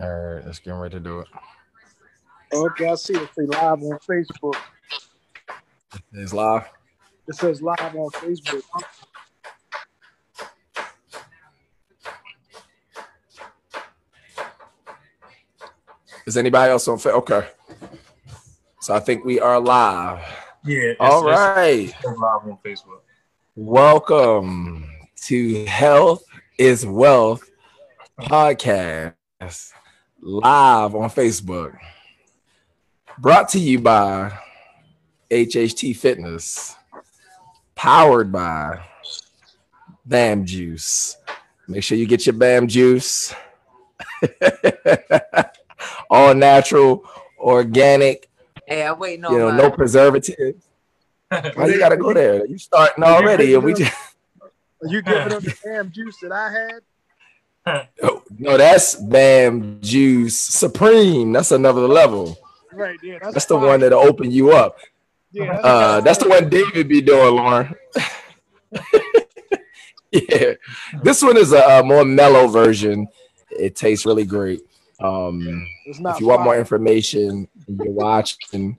All right, let's get ready to do it. Okay, I see it say live on Facebook. It's live. It says live on Facebook. Is anybody else on? Fa- okay. So I think we are live. Yeah. It's, All it's- right. it's live on Facebook. Welcome to Health is Wealth podcast live on Facebook. Brought to you by HHT Fitness, powered by BAM Juice. Make sure you get your BAM Juice. All natural, organic, Hey, I'm waiting on you know, my, no preservatives. Why you gotta go there? You starting already, and we just Are you giving them the BAM juice that I had? Oh, no, that's Bam Juice Supreme. That's another level. Right, yeah. That's, That's the one that'll open you up. Yeah, that's, Uh, that's the one David be doing, Lauren. yeah, this one is a, a more mellow version. It tastes really great. Um, if you want more information, you're watching.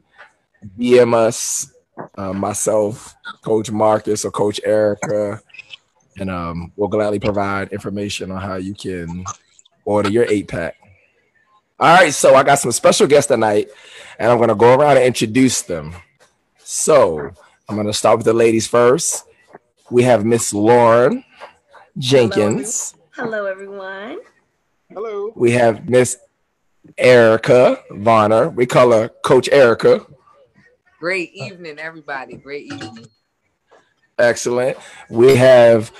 DM us, uh, myself, Coach Marcus, or Coach Erica, and um, we'll gladly provide information on how you can order your eight pack. All right, so I got some special guests tonight, and I'm gonna go around and introduce them. So I'm gonna start with the ladies first. We have Miss Lauren Jenkins. Hello, everyone. Hello. We have Miss Erica Vonner. We call her Coach Erica. great evening, everybody. Great evening. Excellent. We have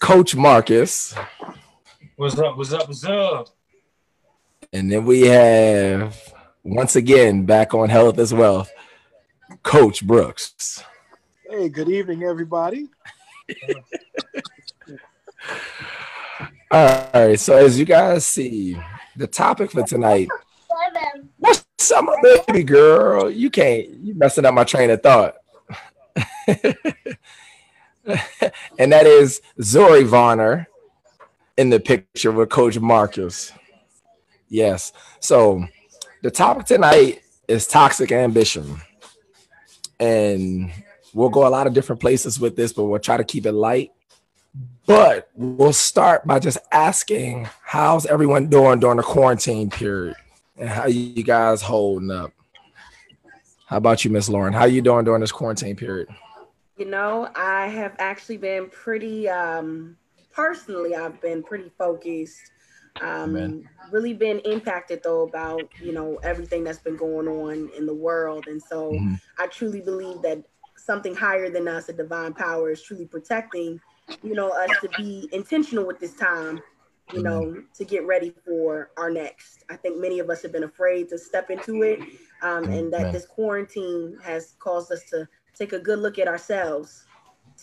Coach Marcus. What's up? What's up? What's up? And then we have, once again, back on Health is Wealth, Coach Brooks. Hey, good evening, everybody. All right. So, as you guys see, the topic for tonight what's up, my baby girl? You can't, you messing up my train of thought. and that is Zori Vonner in the picture with Coach Marcus. Yes. So the topic tonight is toxic ambition. And we'll go a lot of different places with this, but we'll try to keep it light. But we'll start by just asking how's everyone doing during the quarantine period and how you guys holding up? How about you, Miss Lauren? How are you doing during this quarantine period? You know, I have actually been pretty, um, personally, I've been pretty focused. Um, Amen. really been impacted though about, you know, everything that's been going on in the world. And so Mhm. I truly believe that something higher than us, a divine power, is truly protecting, you know, us to be intentional with this time, you know, to get ready for our next. I think many of us have been afraid to step into it, um, and that this quarantine has caused us to take a good look at ourselves,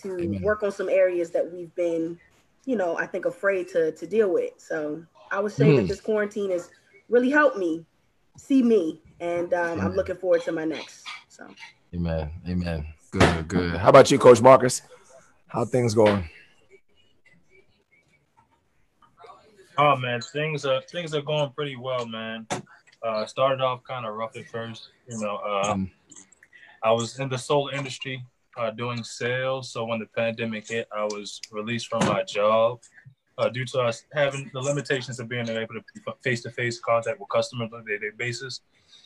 to Amen. work on some areas that we've been, you know, I think afraid to to deal with. So I would say that Mm. this quarantine has really helped me see me, and um, I'm looking forward to my next. So. Amen. Amen. Good, good. How about you, Coach Marcus? How things going? Oh man, things are things are going pretty well, man. Uh, started off kind of rough at first. You know, uh, Mm. I was in the solar industry uh, doing sales. So when the pandemic hit, I was released from my job uh, due to us having the limitations of being able to face to face contact with customers on a day-to-day basis.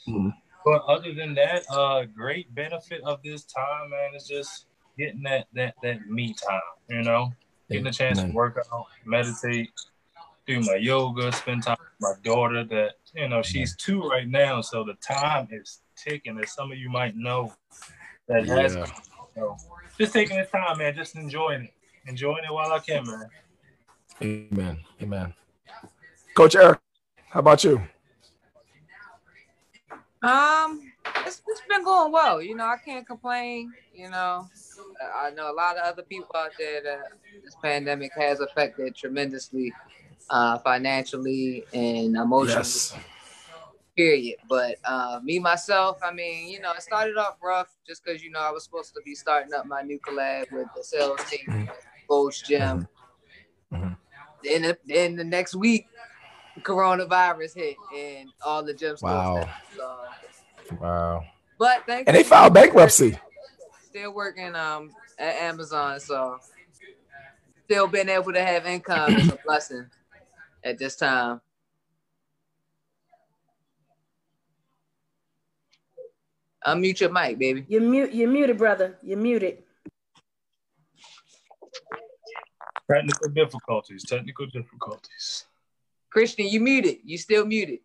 Mhm. But other than that, uh, great benefit of this time, man, is just getting that that that me time. You know, getting a chance to work out, meditate, do my yoga, spend time with my daughter. That you know, she's two right now, so the time is ticking. As some of you might know, that has so just taking the time, man, just enjoying it, enjoying it while I can, man. Amen. Amen. Coach Eric, how about you? Um, it's, it's been going well. You know, I can't complain. You know, I know a lot of other people out there that this pandemic has affected tremendously, uh, financially and emotionally. Yes. Period. But uh, me myself, I mean, you know, it started off rough just because you know I was supposed to be starting up my new collab with the sales team, Coach Gym. Mhm. Then, then the next week, coronavirus hit and all the gym stores. Wow. So, Wow. but thank And they filed bankruptcy. Still working um at Amazon, so still being able to have income is a blessing at this time. Unmute your mic, baby. You're mute. You're muted, brother. You're muted. Technical difficulties. Technical difficulties. Christian, you muted. You still muted.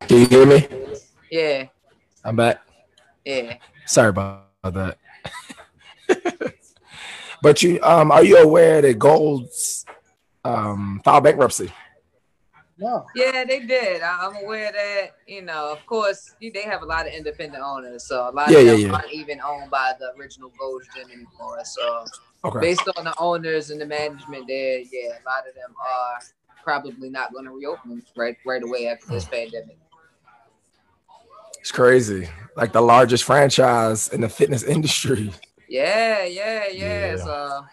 Can you hear me? Yeah, I'm back. yeah. Sorry about that. but you um are you aware that Gold's um filed bankruptcy? Yeah, they did. I'm aware that, you know, of course, they have a lot of independent owners. So a lot Yeah, of yeah, them yeah. aren't even owned by the original Gold's Gym anymore. So Okay. based on the owners and the management there, yeah, a lot of them are probably not going to reopen right right away after this pandemic. It's crazy. Like the largest franchise in the fitness industry. Yeah, yeah, yeah. Yeah. So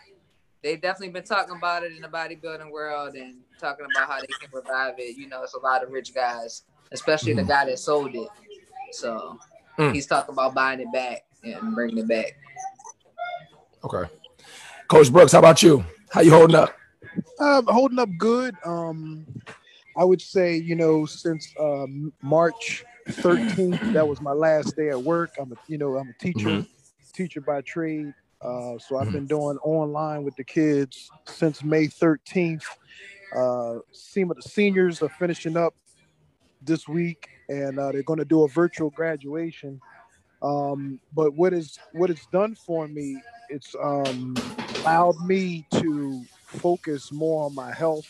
they've definitely been talking about it in the bodybuilding world and talking about how they can revive it. You know, it's a lot of rich guys, especially the Mhm. guy that sold it. So Mm. he's talking about buying it back and bringing it back. Okay. Coach Brooks, how about you? How you holding up? Uh, holding up good. Um, I would say, you know, since um, March 13th, that was my last day at work. I'm a, you know, I'm a teacher, Mhm. teacher by trade. Uh, so I've Mhm. been doing online with the kids since May 13th. Uh, some of the seniors are finishing up this week, and uh, they're going to do a virtual graduation. Um, but what is what it's done for me? It's um, allowed me to focus more on my health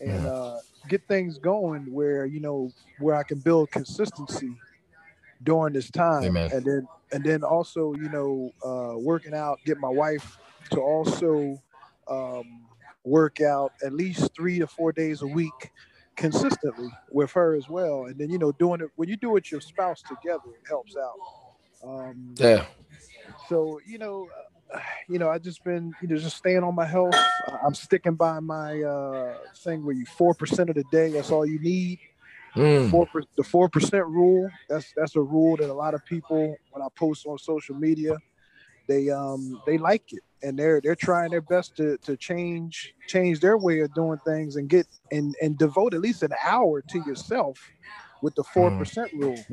and uh, get things going where you know where I can build consistency during this time, Amen. and then and then also you know uh, working out, get my wife to also um, work out at least three to four days a week consistently with her as well, and then you know doing it when you do it with your spouse together, it helps out. Um, Yeah. so you know uh, you know i just been you know just staying on my health i'm sticking by my uh thing where you four percent of the day that's all you need Mm. four per- the four percent rule that's that's a rule that a lot of people when i post on social media they um they like it and they're they're trying their best to to change change their way of doing things and get and and devote at least an hour to yourself with the four percent rule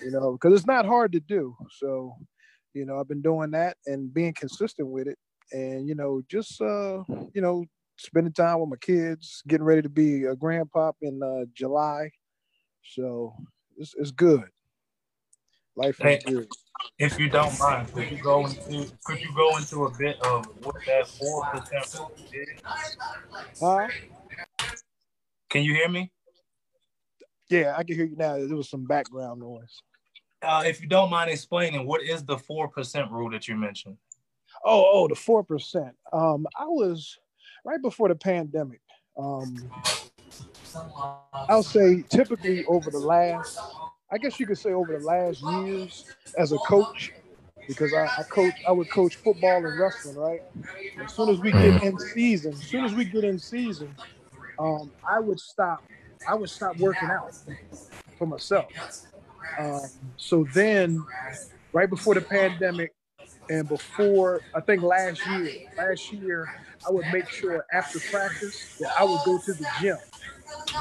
you know because it's not hard to do. So you know i've been doing that and being consistent with it and you know just uh you know spending time with my kids getting ready to be a grandpop in uh july. So it's, it's good life is Hey. good If you don't mind, could you go into could you go into a bit of what that four percent is? huh Can you hear me? yeah i can hear you now there was some background noise Uh, if you don't mind explaining, what is the four percent rule that you mentioned? Oh, oh, the four percent. Um, I was right before the pandemic. Um, I'll say typically over the last, I guess you could say over the last years as a coach, because I, I coach, I would coach football and wrestling, right? As soon as we get in season, as soon as we get in season, um, I would stop, I would stop working out for myself. Um, so then, right before the pandemic, and before I think last year, last year I would make sure after practice that I would go to the gym,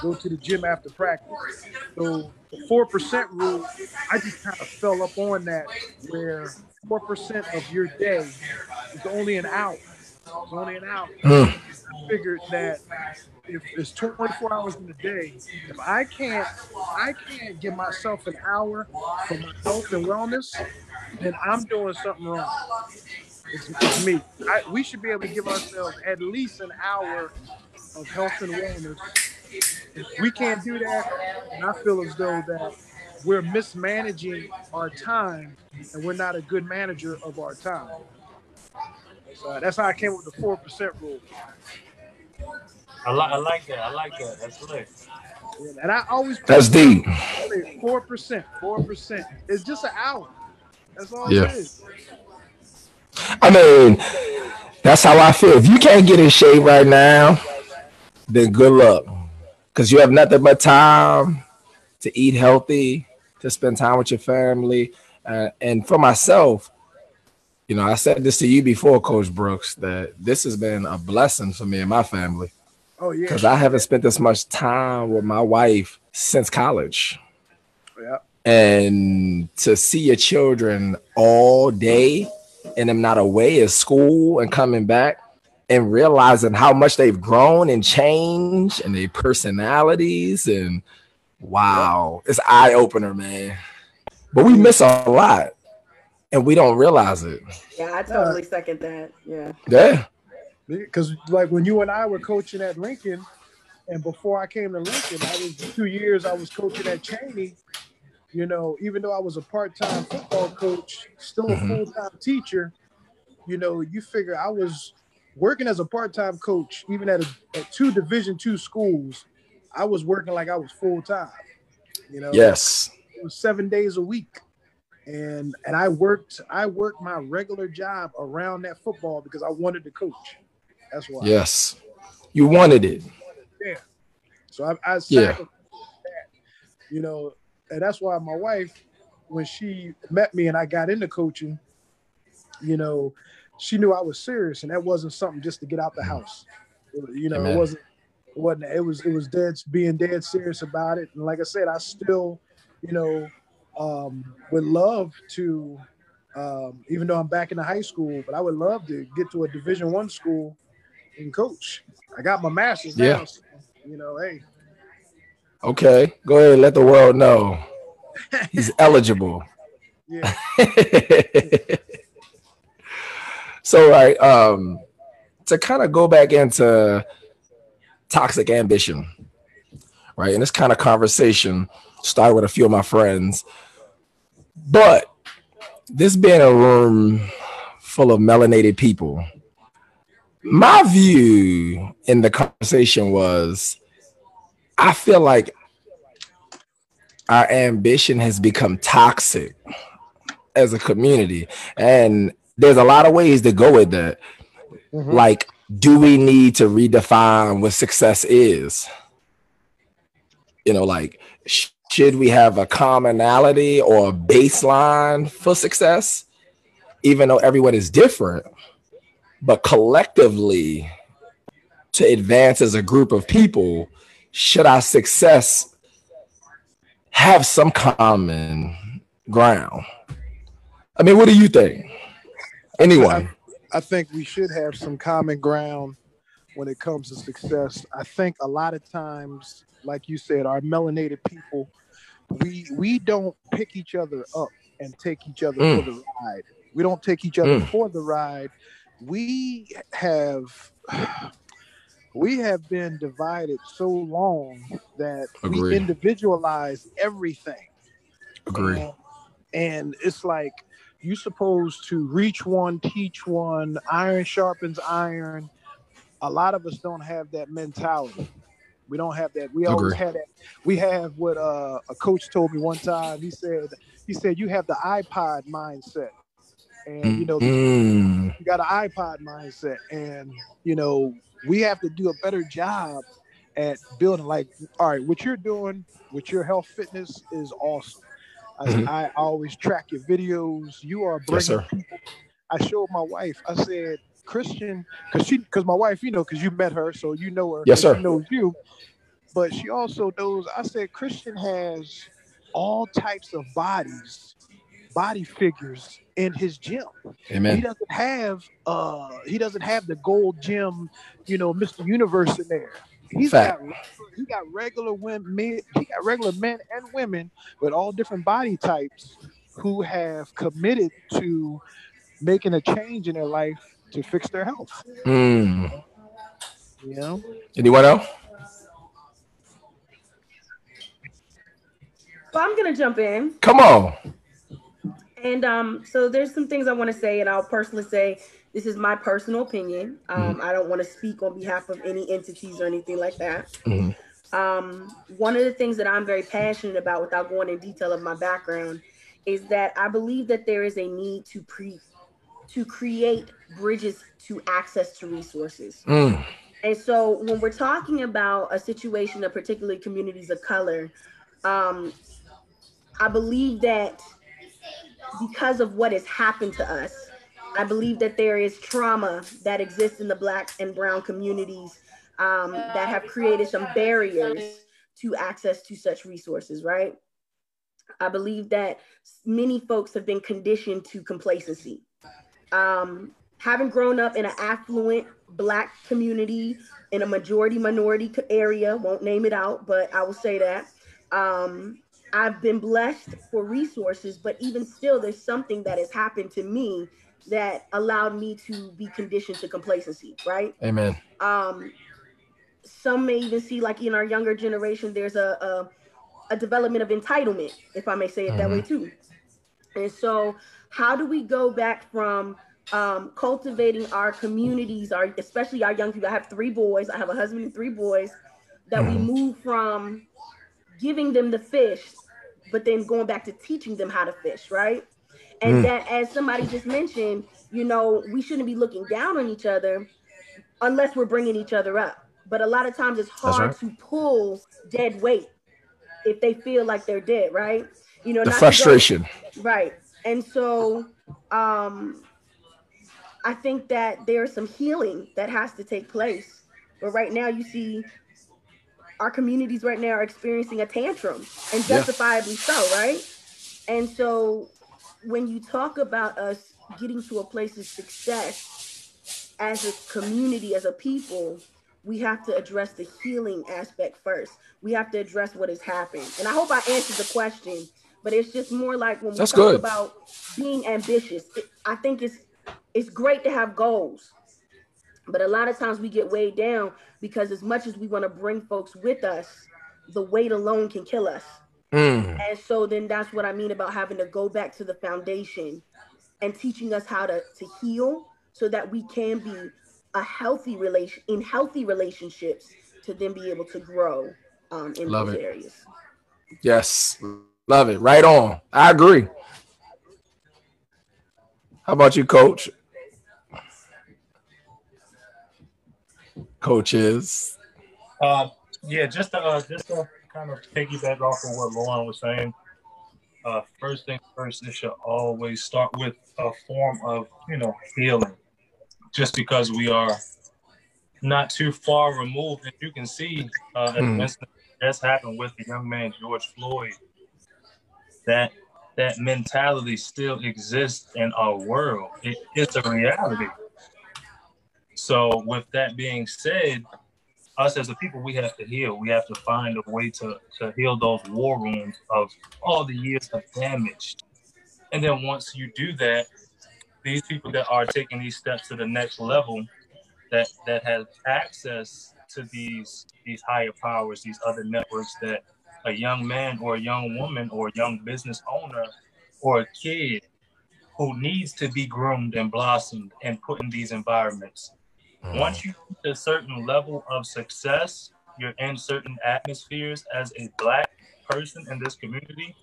go to the gym after practice. So the four percent rule, I just kind of fell up on that, where four percent of your day is only an hour. It's only an hour. Mm. I figured that if it's 24 hours in a day, if I can't, I can't give myself an hour for my health and wellness, then I'm doing something wrong. It's, it's me. I, we should be able to give ourselves at least an hour of health and wellness. If we can't do that, and I feel as though that we're mismanaging our time and we're not a good manager of our time. So that's how I came up with the four percent rule. I like I like that. I like that. That's lit. And I always That's deep. four percent, four percent. It's just an hour. That's all Yeah. it is. I mean, that's how I feel. If you can't get in shape right now, then good luck. Because you have nothing but time to eat healthy, to spend time with your family. Uh, and for myself, you know, I said this to you before, Coach Brooks, that this has been a blessing for me and my family. Oh yeah. Because I haven't spent this much time with my wife since college. Yeah. And to see your children all day and them not away at school and coming back and realizing how much they've grown and changed and their personalities and wow, it's eye opener, man. But we miss a lot and we don't realize it. Yeah, I totally second that. Yeah. Yeah. Because like when you and I were coaching at Lincoln, and before I came to Lincoln, I was two years I was coaching at Cheyney. You know, even though I was a part-time football coach, still a Mhm. full-time teacher. You know, you figure I was working as a part-time coach, even at, a, at two Division two schools. I was working like I was full-time. You know, Yes. it was seven days a week and and i worked i worked my regular job around that football because i wanted to coach that's why Yes. You wanted it. Yeah. so i, I Yeah. that you know and that's why my wife when she met me and i got into coaching you know she knew i was serious and that wasn't something just to get out the house you know Amen. it wasn't it wasn't it was it was dead being dead serious about it and like i said i still you know um would love to um even though i'm back in the high school but i would love to get to a division one school and coach i got my master's Yeah. now so, you know hey Okay. Go ahead and let the world know. He's eligible. yeah so right, um, to kind of go back into toxic ambition, right? And this kind of conversation started with a few of my friends, but this being a room full of melanated people, my view in the conversation was I feel like our ambition has become toxic as a community. And there's a lot of ways to go with that. Mhm. Like, do we need to redefine what success is? You know, like, sh- should we have a commonality or a baseline for success? Even though everyone is different, but collectively, to advance as a group of people, should our success have some common ground? I mean, what do you think? Anyone? I think we should have some common ground when it comes to success. I think a lot of times, like you said, our melanated people, we we don't pick each other up and take each other Mm. for the ride. We don't take each other Mm. for the ride. We have we have been divided so long that Agree. we individualize everything. Agree. And, and it's like you supposed to reach one, teach one, iron sharpens iron. A lot of us don't have that mentality. We don't have that. We always Agree. had that. We have what uh, a coach told me one time. He said, he said, you have the iPod mindset. And you know, Mm, you got an iPod mindset, and you know we have to do a better job at building. Like, all right, what you're doing with your health fitness is awesome. I, Mhm. I always track your videos. You are bringing Yes, sir. people. I showed my wife. I said, Christian, because she, because my wife, you know, because you met her, so you know her. Yes, sir. She knows you, but she also knows. I said, Christian has all types of bodies, body figures in his gym Amen. he doesn't have uh he doesn't have the gold gym you know mr universe in there He's Fact. got he got regular women men he got regular men and women with all different body types who have committed to making a change in their life to fix their health Mm. you know Anyone else? So I'm gonna jump in. Come on. And um, so there's some things I want to say, and I'll personally say this is my personal opinion. Um, I don't want to speak on behalf of any entities or anything like that. Mhm. Um, one of the things that I'm very passionate about, without going in detail of my background, is that I believe that there is a need to pre to create bridges to access to resources. Mm. And so when we're talking about a situation of particularly communities of color, um, I believe that because of what has happened to us, I believe that there is trauma that exists in the black and brown communities um, that have created some barriers to access to such resources, right? I believe that many folks have been conditioned to complacency. Um, having grown up in an affluent black community in a majority minority area, won't name it out, but I will say that. Um, I've been blessed for resources, but even still, there's something that has happened to me that allowed me to be conditioned to complacency, right? Amen. Um, some may even see, like in our younger generation, there's a, a a development of entitlement, if I may say it mm-hmm. that way mm-hmm. too. And so, how do we go back from um, cultivating our communities, our especially our young people? I have three boys. I have a husband and three boys. That mm-hmm. we move from giving them the fish, but then going back to teaching them how to fish, right? And mm. that, as somebody just mentioned, you know, we shouldn't be looking down on each other unless we're bringing each other up. But a lot of times it's hard right. to pull dead weight if they feel like they're dead, right? You know, the frustration. Right. And so um I think that there's some healing that has to take place. But right now you see our communities right now are experiencing a tantrum and justifiably yeah. so, right? And so when you talk about us getting to a place of success as a community, as a people, we have to address the healing aspect first. We have to address what has happened. And I hope I answered the question, but it's just more like when we That's talk good. about being ambitious. It, I think it's it's great to have goals, but a lot of times we get weighed down because as much as we want to bring folks with us, the weight alone can kill us. Mm. And so then that's what I mean about having to go back to the foundation and teaching us how to to heal so that we can be a healthy relation in healthy relationships to then be able to grow um, in Love those it. areas. Yes, love it. Right on. I agree. How about you, Coach? Coaches. Uh, yeah, just to, uh, just to kind of piggyback off of what Lauren was saying. Uh, first thing first, it should always start with a form of you know healing just because we are not too far removed. And you can see uh, mm. that's happened with the young man George Floyd. That that mentality still exists in our world. It, it's a reality. So, with that being said, us as a people, we have to heal. We have to find a way to, to heal those war wounds of all the years of damage. And then once you do that, these people that are taking these steps to the next level that that have access to these these higher powers these other networks that a young man or a young woman or a young business owner or a kid who needs to be groomed and blossomed and put in these environments mm. once you reach a certain level of success you're in certain atmospheres as a black person in this community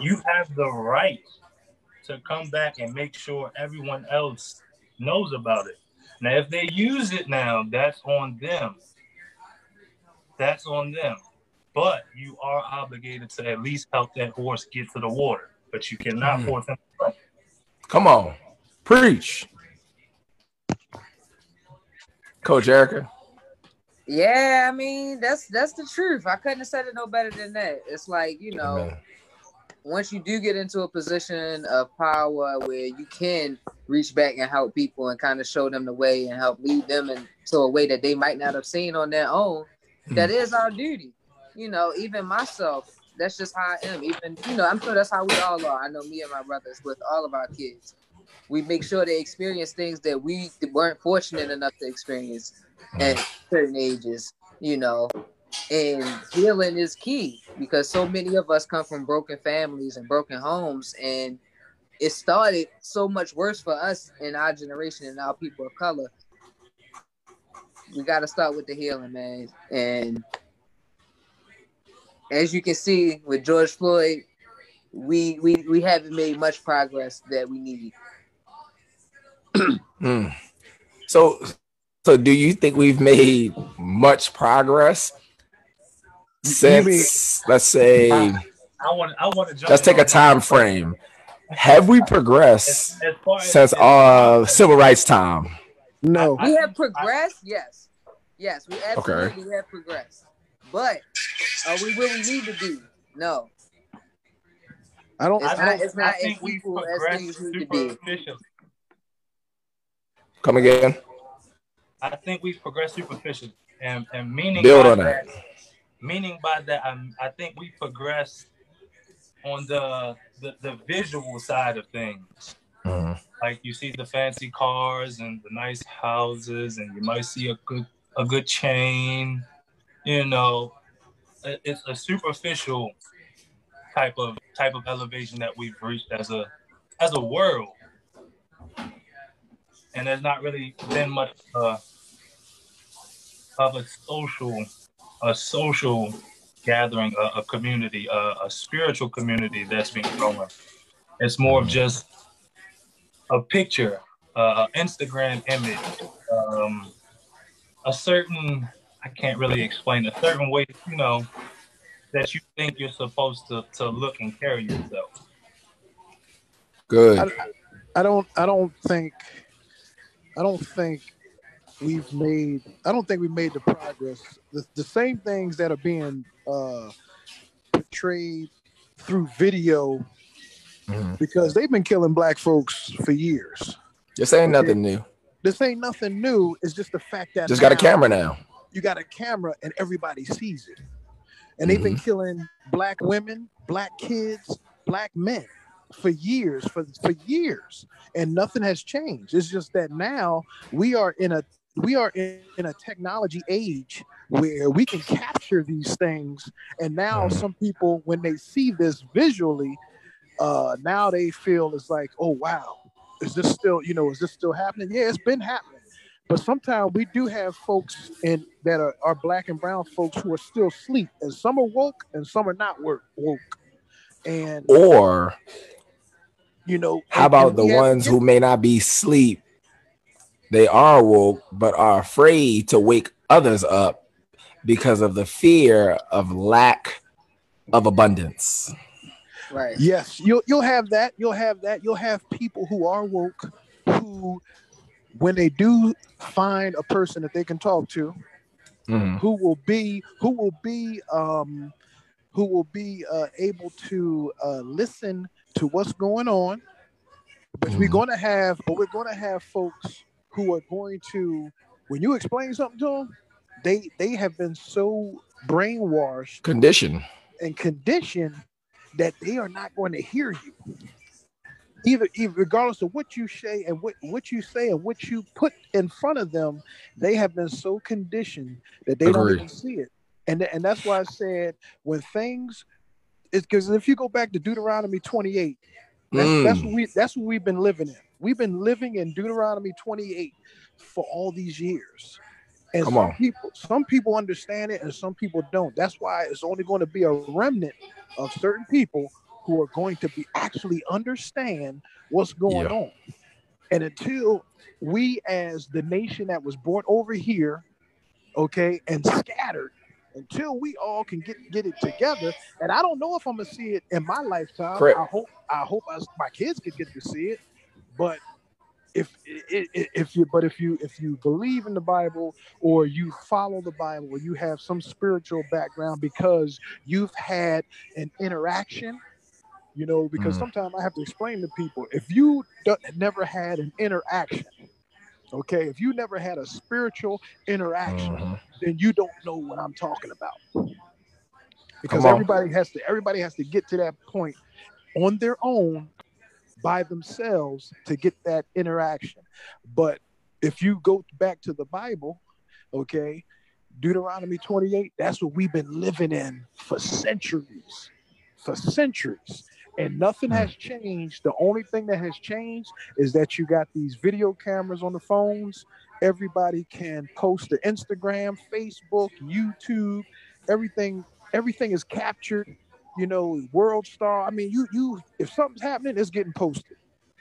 you have the right to come back and make sure everyone else knows about it. Now, if they use it now, that's on them. That's on them. But you are obligated to at least help that horse get to the water. But you cannot mm. force him. Come on, preach, Coach Erica. Yeah, I mean that's that's the truth. I couldn't have said it no better than that. It's like you know, Amen once you do get into a position of power where you can reach back and help people and kind of show them the way and help lead them into a way that they might not have seen on their own, mm. that is our duty. You know, even myself, that's just how I am. Even, you know, I'm sure that's how we all are. I know me and my brothers with all of our kids. We make sure they experience things that we weren't fortunate enough to experience at certain ages, you know, and healing is key because so many of us come from broken families and broken homes and it started so much worse for us in our generation and our people of color. We got to start with the healing man. And as you can see with george floyd we we we haven't made much progress that we need mm. so So, do you think we've made much progress since, let's say, I want I want to let's take a time frame. Have we progressed as, as far as, since uh civil rights time? No, We have progressed, yes. Yes, we absolutely have progressed. But are we where we need to be? No. I don't. It's I, I not- don't, don't it's not I as think we've equal as progressed things need to be. Come again. I think we've progressed superficially, and and meaning Build by on that. Meaning by that, I'm, I think we progressed on the, the the visual side of things. Mhm. Like you see the fancy cars and the nice houses, and you might see a good a good chain. You know, It- it's a superficial type of type of elevation that we've reached as a as a world, and there's not really been much uh, of a social a social gathering, a, a community, a, a spiritual community that's being grown. Up. It's more of just a picture, uh, an Instagram image, um, a certain, I can't really explain, a certain way, you know, that you think you're supposed to, to look and carry yourself. Good. I, I don't. I don't think. I don't think we've made. I don't think we made the progress. The, the same things that are being uh, portrayed through video Mhm. because they've been killing black folks for years. This ain't nothing new. This ain't nothing new. It's just the fact that Just got a camera now. You got a camera and everybody sees it. And they've been killing black women, black kids, black men for years, for, for years. And nothing has changed. It's just that now we are in a we are in, in a technology age where we can capture these things. And now some people, when they see this visually, uh, now they feel it's like, oh wow, is this still, you know, is this still happening? Yeah, it's been happening. But sometimes we do have folks in that are, are black and brown folks who are still asleep, and some are woke and some are not woke. woke. And Or you know, how about the we have- ones who may not be sleep? They are woke, but are afraid to wake others up because of the fear of lack of abundance. Right. Yes, you'll you'll have that. You'll have that. You'll have people who are woke who, when they do find a person that they can talk to, Mhm. who will be who will be um who will be uh, able to uh, listen to what's going on but we're Mhm. going to have but we're going to have folks who are going to when you explain something to them they they have been so brainwashed conditioned, and conditioned that they are not going to hear you. Either, either regardless of what you say and what, what you say and what you put in front of them they have been so conditioned that they don't even see it. And and that's why i said when things because if you go back to deuteronomy 28 that's, that's Mm. what we that's what we've been living in we've been living in deuteronomy 28 for all these years and Come some on. people some people understand it and some people don't that's why it's only going to be a remnant of certain people who are going to be actually understand what's going Yeah. on and until we as the nation that was born over here okay and scattered until we all can get get it together and i don't know if i'm gonna see it in my lifetime Correct. i hope i hope I, my kids can get to see it but if if you but if you if you believe in the bible or you follow the bible or you have some spiritual background because you've had an interaction you know because Mhm. sometimes i have to explain to people if you never had an interaction okay? If you never had a spiritual interaction Mhm. then you don't know what i'm talking about. Because everybody has to everybody has to get to that point on their own by themselves to get that interaction. But if you go back to the bible okay deuteronomy 28 that's what we've been living in for centuries for centuries and nothing has changed. The only thing that has changed is that you got these video cameras on the phones. Everybody can post to instagram facebook youtube. Everything everything is captured you know world star. I mean you you if something's happening it's getting posted.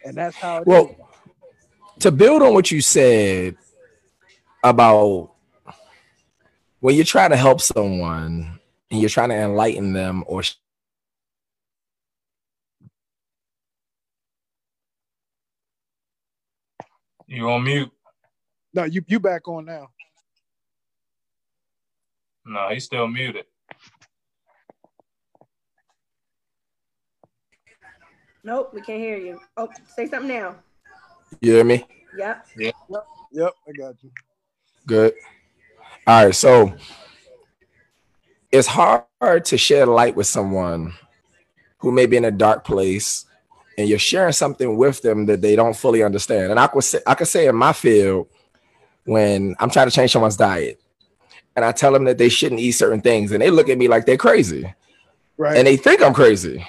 And that's how it is. Well, to build on what you said, about when you're trying to help someone and you're trying to enlighten them or You on mute? No, you you back on now. No, he's still muted. Nope, we can't hear you. Oh, say something now. you hear me? Yep. Yep, Yep. I got you. Good. All right, so it's hard to shed light with someone who may be in a dark place and you're sharing something with them that they don't fully understand. And I could say, I could say in my field, when I'm trying to change someone's diet, and I tell them that they shouldn't eat certain things, and they look at me like they're crazy, Right. and they think I'm crazy.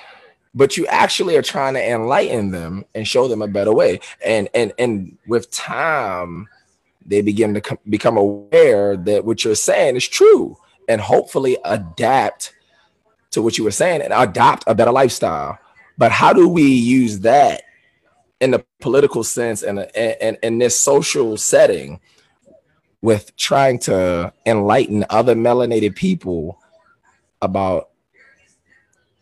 But you actually are trying to enlighten them and show them a better way. And and and with time, they begin to com- become aware that what you're saying is true, and hopefully adapt to what you were saying and adopt a better lifestyle. But how do we use that in the political sense and and in this social setting with trying to enlighten other melanated people about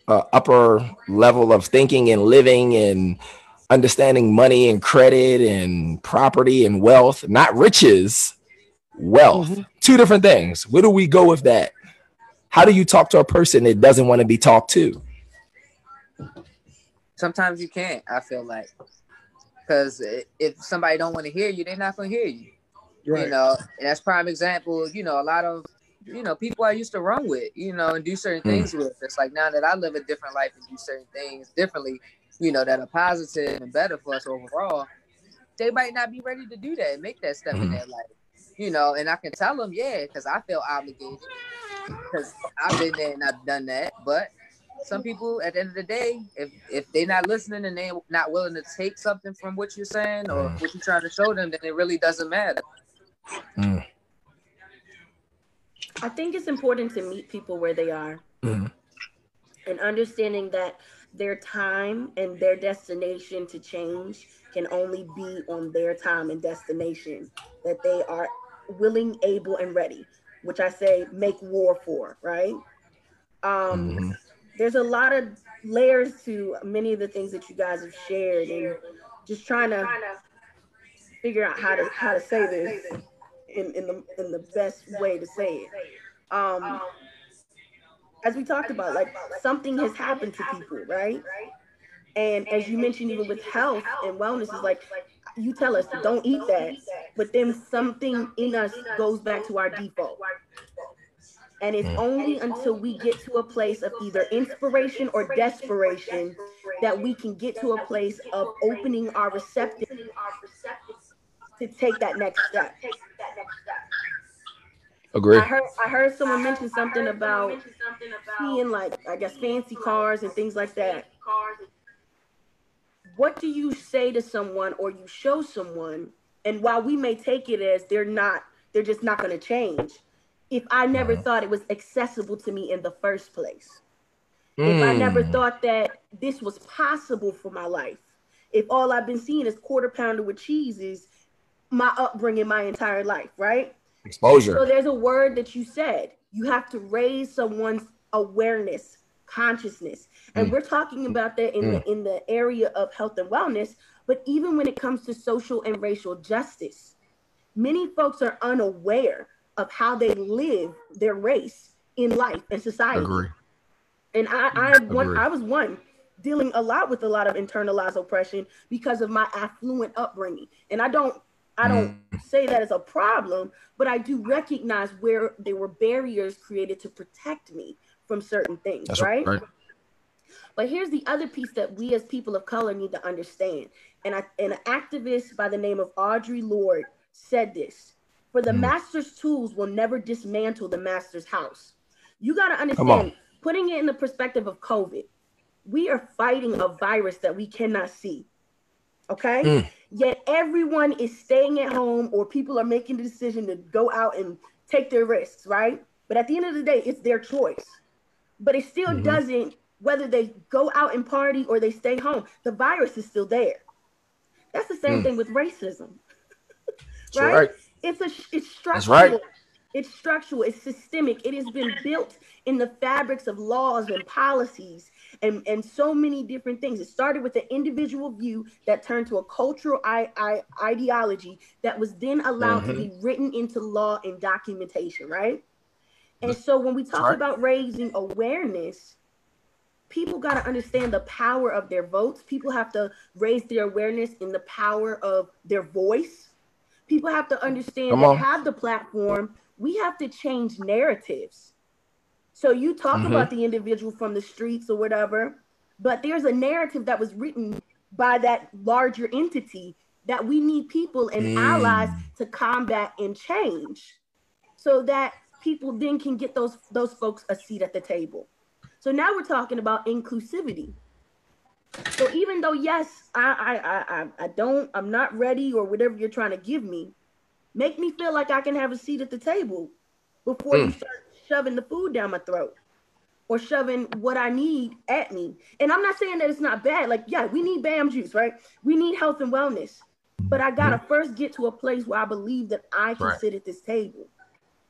uh, upper level of thinking and living and understanding money and credit and property and wealth, not riches, wealth. Mhm. Two different things. Where do we go with that? How do you talk to a person that doesn't want to be talked to? Sometimes you can't. I feel like because if somebody don't want to hear you, they're not gonna hear you. Right. You know, and that's prime example. You know, a lot of you know people I used to run with, you know, and do certain Mm. things with. It's like now that I live a different life and do certain things differently, you know, that are positive and better for us overall. They might not be ready to do that and make that step in Mhm. their life. You know, and I can tell them, yeah, because I feel obligated because I've been there and I've done that. But some people, at the end of the day, if if they're not listening and they're not willing to take something from what you're saying or Mm. what you're trying to show them, then it really doesn't matter. I think it's important to meet people where they are Mhm. and understanding that their time and their destination to change can only be on their time and destination that they are willing, able, and ready, which I say make war for, right? Um, Mhm. There's a lot of layers to many of the things that you guys have shared and just trying to figure out how to how to say this in, in the in the best way to say it. Um as we talked about, like something has happened to people, right? And as you mentioned, even with health and wellness, is like you tell us don't eat that, but then something in us goes back to our default. And it's Mm. only until we get to a place of either inspiration or desperation that we can get to a place of opening our receptive to take that next step. Agree. I heard I heard someone mention something about seeing like I guess fancy cars and things like that. What do you say to someone or you show someone and while we may take it as they're not they're just not going to change if I never Mhm. thought it was accessible to me in the first place. If I never Mm. thought that this was possible for my life. If all I've been seeing is quarter pounder with cheese is my upbringing my entire life, right? Exposure. So there's a word that you said. You have to raise someone's awareness, consciousness. And Mm. we're talking about that in the in the area of health and wellness, but even when it comes to social and racial justice, many folks are unaware of how they live their race in life and society. Agree. And I, I one, I was one dealing a lot with a lot of internalized oppression because of my affluent upbringing. And I don't, I mm. don't say that as a problem, but I do recognize where there were barriers created to protect me from certain things, That's right? right. But here's the other piece that we as people of color need to understand. And I, and an activist by the name of Audre Lorde said this: "For the Mm. master's tools will never dismantle the master's house." You got to understand, putting it in the perspective of COVID, we are fighting a virus that we cannot see. Okay. Mm. Yet everyone is staying at home, or people are making the decision to go out and take their risks, right? But at the end of the day, it's their choice. But it still Mhm. doesn't, whether they go out and party or they stay home, the virus is still there. That's the same Mm. thing with racism. Right? right. It's a it's structural. That's right. It's structural. It's systemic. It has been built in the fabrics of laws and policies and, and so many different things. It started with an individual view that turned to a cultural I, I, ideology that was then allowed mm-hmm. to be written into law and documentation, right? And so when we talk right. about raising awareness, people got to understand the power of their votes. People have to raise their awareness in the power of their voice. People have to understand they have the platform. We have to change narratives. So you talk mm-hmm. about the individual from the streets or whatever, but there's a narrative that was written by that larger entity that we need people and mm. allies to combat and change so that people then can get those those folks a seat at the table. So now we're talking about inclusivity. So even though yes, I I I I don't I'm not ready or whatever you're trying to give me, make me feel like I can have a seat at the table before mm. you start shoving the food down my throat or shoving what I need at me. And I'm not saying that it's not bad. Like, yeah, we need BAM juice, right? We need health and wellness. But I gotta mm-hmm. first get to a place where I believe that I can right. sit at this table.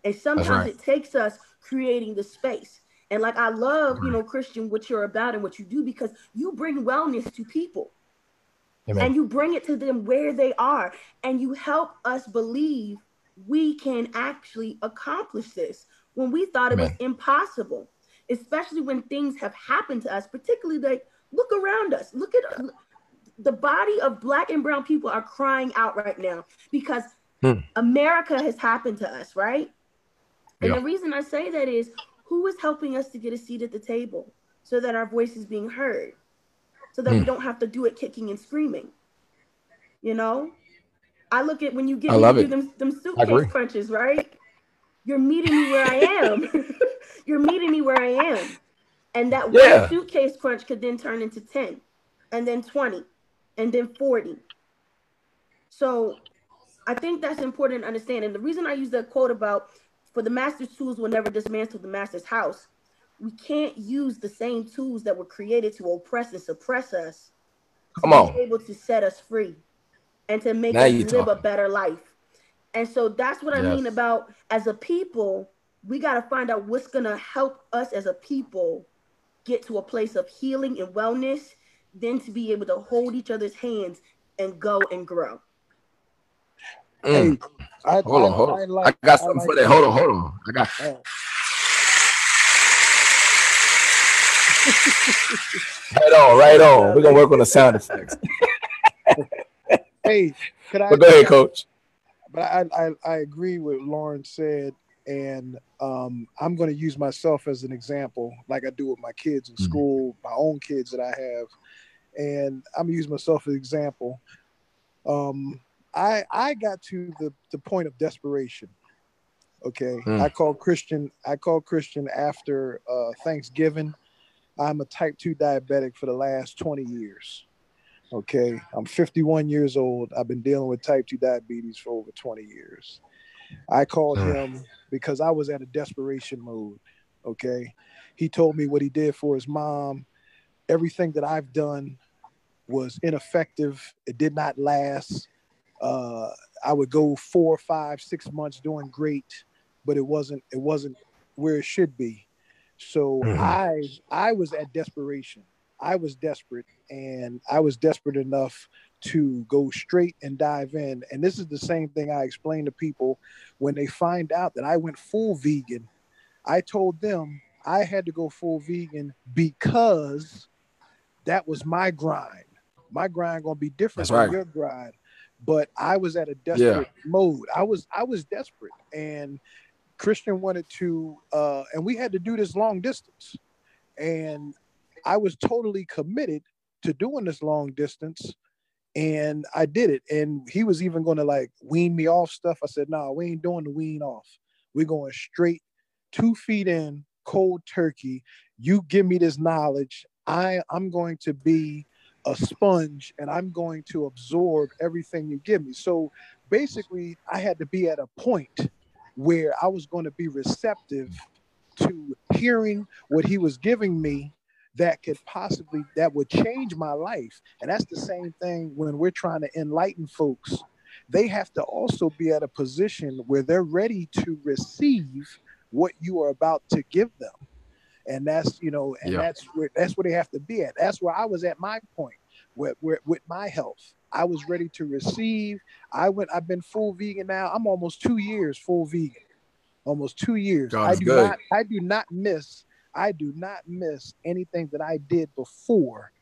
And sometimes right. it takes us creating the space. And like I love, you know, Christian, what you're about and what you do because you bring wellness to people. Amen. And you bring it to them where they are. And you help us believe we can actually accomplish this when we thought it was impossible, especially when things have happened to us, particularly like look around us. Look at the body of black and brown people are crying out right now because hmm. America has happened to us, right? And yeah. the reason I say that is who is helping us to get a seat at the table so that our voice is being heard, so that hmm. we don't have to do it kicking and screaming. You know, I look at when you get I me them, them suitcase crunches, right? You're meeting me where I am. You're meeting me where I am. And that yeah. one suitcase crunch could then turn into 10 and then 20 and then 40. So I think that's important to understand. And the reason I use that quote about for the master's tools will never dismantle the master's house, we can't use the same tools that were created to oppress and suppress us. Come on. able to set us free and to make now us live talking. a better life. And so that's what I mean about as a people, we got to find out what's going to help us as a people get to a place of healing and wellness, then to be able to hold each other's hands and go and grow. Mm. Hey, I, hold I, on, hold on. I, like, I got something like for that. Hold on, hold on. I got. Right on, right on. We're gonna work on the sound effects. hey, could I? But go ahead, Coach but I, I, I agree with Lauren said, and um, I'm to use myself as an example, like I do with my kids in mm-hmm. school, my own kids that I have, and I'm gonna use myself as an example. Um, I I got to the the point of desperation. Okay, mm. I called Christian. I called Christian after uh, Thanksgiving. I'm a type two diabetic for the last 20 years. Okay, I'm 51 years old. I've been dealing with type 2 diabetes for over 20 years. I called him because I was at a desperation mode. Okay, he told me what he did for his mom. Everything that I've done was ineffective. It did not last. Uh, I would go four, five, six months doing great, but it wasn't. It wasn't where it should be. So mm-hmm. I I was at desperation. I was desperate and I was desperate enough to go straight and dive in. And this is the same thing I explain to people when they find out that I went full vegan. I told them I had to go full vegan because that was my grind. My grind gonna be different That's from right. your grind. But I was at a desperate yeah. mode. I was I was desperate and Christian wanted to uh and we had to do this long distance. And I was totally committed to doing this long distance and I did it. And he was even going to like wean me off stuff. I said, no, nah, we ain't doing the wean off. We're going straight two feet in, cold turkey. You give me this knowledge. I, I'm going to be a sponge and I'm going to absorb everything you give me. So basically, I had to be at a point where I was going to be receptive to hearing what he was giving me that could possibly that would change my life and that's the same thing when we're trying to enlighten folks they have to also be at a position where they're ready to receive what you are about to give them. And that's, you know, and that's where that's where they have to be at. That's where I was at my point with, with, with my health. I was ready to receive. I went, I've been full vegan now. I'm almost two years full vegan. Almost two years. God's I do good. not I do not miss, I do not miss anything that I did before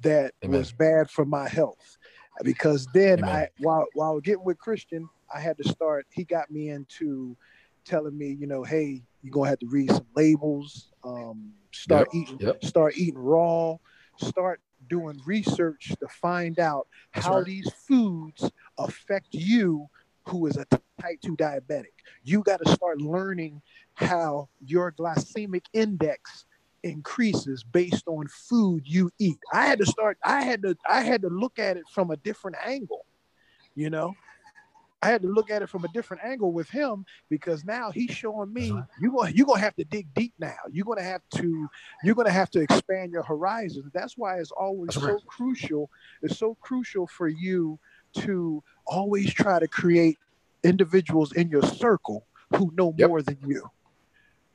that Amen. was bad for my health. Because then Amen. I while while getting with Christian, I had to start, he got me into telling me, you know, hey, you're gonna have to read some labels, um, start Yep, eating, yep. start eating raw, start doing research to find out That's how right. these foods affect you who is a type 2 diabetic. You got to start learning how your glycemic index increases based on food you eat. I had to start I had to I had to look at it from a different angle, you know. I had to look at it from a different angle with him because now he's showing me you're going you're gonna have to dig deep now. You're gonna have to you're gonna have to expand your horizons. That's why it's always That's so right. crucial. It's so crucial for you to always try to create individuals in your circle who know Yep. more than you.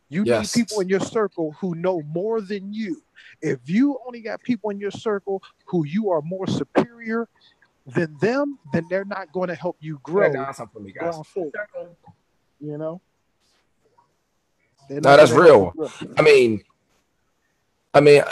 You Yes. need people in your circle who know more than you. If you only got people in your circle who you are more superior than them, then they're not going to help you grow something for me, guys. going forward. You know. They're No, that's real. I mean, I mean,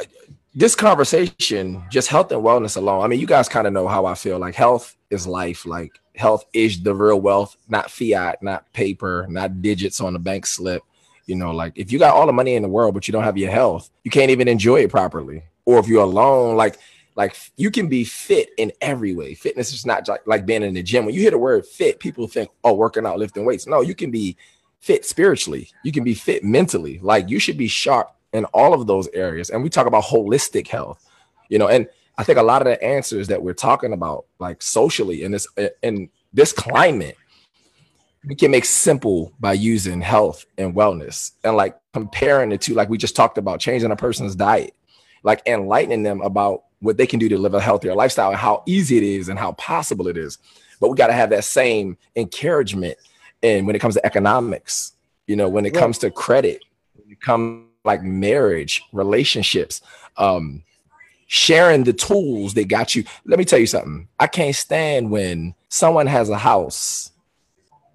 this conversation, just health and wellness alone. I mean, you guys kind of know how I feel. Like health is life. Like health is the real wealth, not fiat, not paper, not digits on a bank slip. You know, like if you got all the money in the world, but you don't have your health, you can't even enjoy it properly. Or if you're alone, like like you can be fit in every way. Fitness is not like, being in the gym. When you hear the word fit, people think, oh, working out, lifting weights. No, you can be fit spiritually. You can be fit mentally. Like you should be sharp in all of those areas. And we talk about holistic health, you know, and I think a lot of the answers that we're talking about, like socially in this in this climate, we can make simple by using health and wellness and like comparing the two, like we just talked about, changing a person's diet, like enlightening them about what they can do to live a healthier lifestyle and how easy it is and how possible it is. But we got to have that same encouragement. And when it comes to economics, you know, when it Right. comes to credit, when it comes like marriage, relationships, um, sharing the tools that got you. Let me tell you something. I can't stand when someone has a house,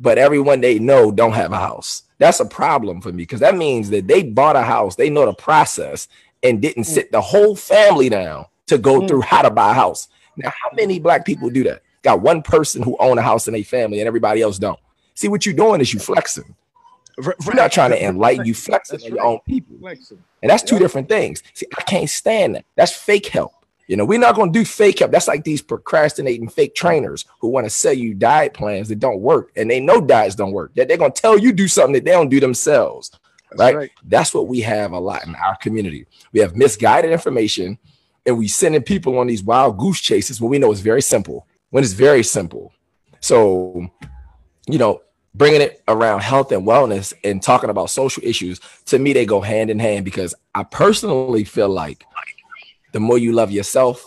but everyone they know don't have a house. That's a problem for me because that means that they bought a house, they know the process, and didn't sit the whole family down to go Mm. through how to buy a house. Now, how many black people do that? Got one person who own a house in a family and everybody else don't. See what you're doing is you flexing. We're not trying to enlighten you flexing your own people. Flexing. And that's two different things. See, I can't stand that. That's fake help. You know, we're not going to do fake help. That's like these procrastinating fake trainers who want to sell you diet plans that don't work and they know diets don't work. That they're going to tell you do something that they don't do themselves. That's Right? right. That's what we have a lot in our community. We have misguided information and we sending people on these wild goose chases when we know it's very simple. When it's very simple. So, you know, bringing it around health and wellness and talking about social issues, to me, they go hand in hand because I personally feel like the more you love yourself,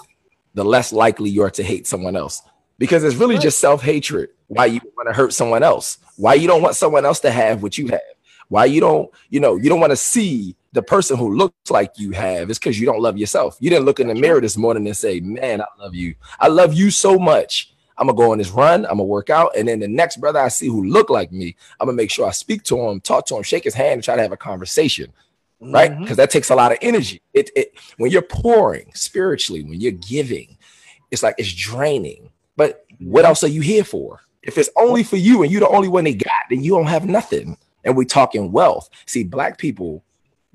the less likely you are to hate someone else. Because it's really just self hatred. Why you want to hurt someone else? Why you don't want someone else to have what you have? Why you don't, you know, you don't want to see the person who looks like you have? It's because you don't love yourself. You didn't look in the mirror this morning and say, "Man, I love you. I love you so much. I'm gonna go on this run. I'm gonna work out, and then the next brother I see who look like me, I'm gonna make sure I speak to him, talk to him, shake his hand, and try to have a conversation." right? Mm-hmm. Because that takes a lot of energy. It, it when you're pouring spiritually, when you're giving, it's like it's draining. But what mm-hmm. else are you here for? If it's only for you and you're the only one they got, then you don't have nothing. And we're talking wealth. See, black people,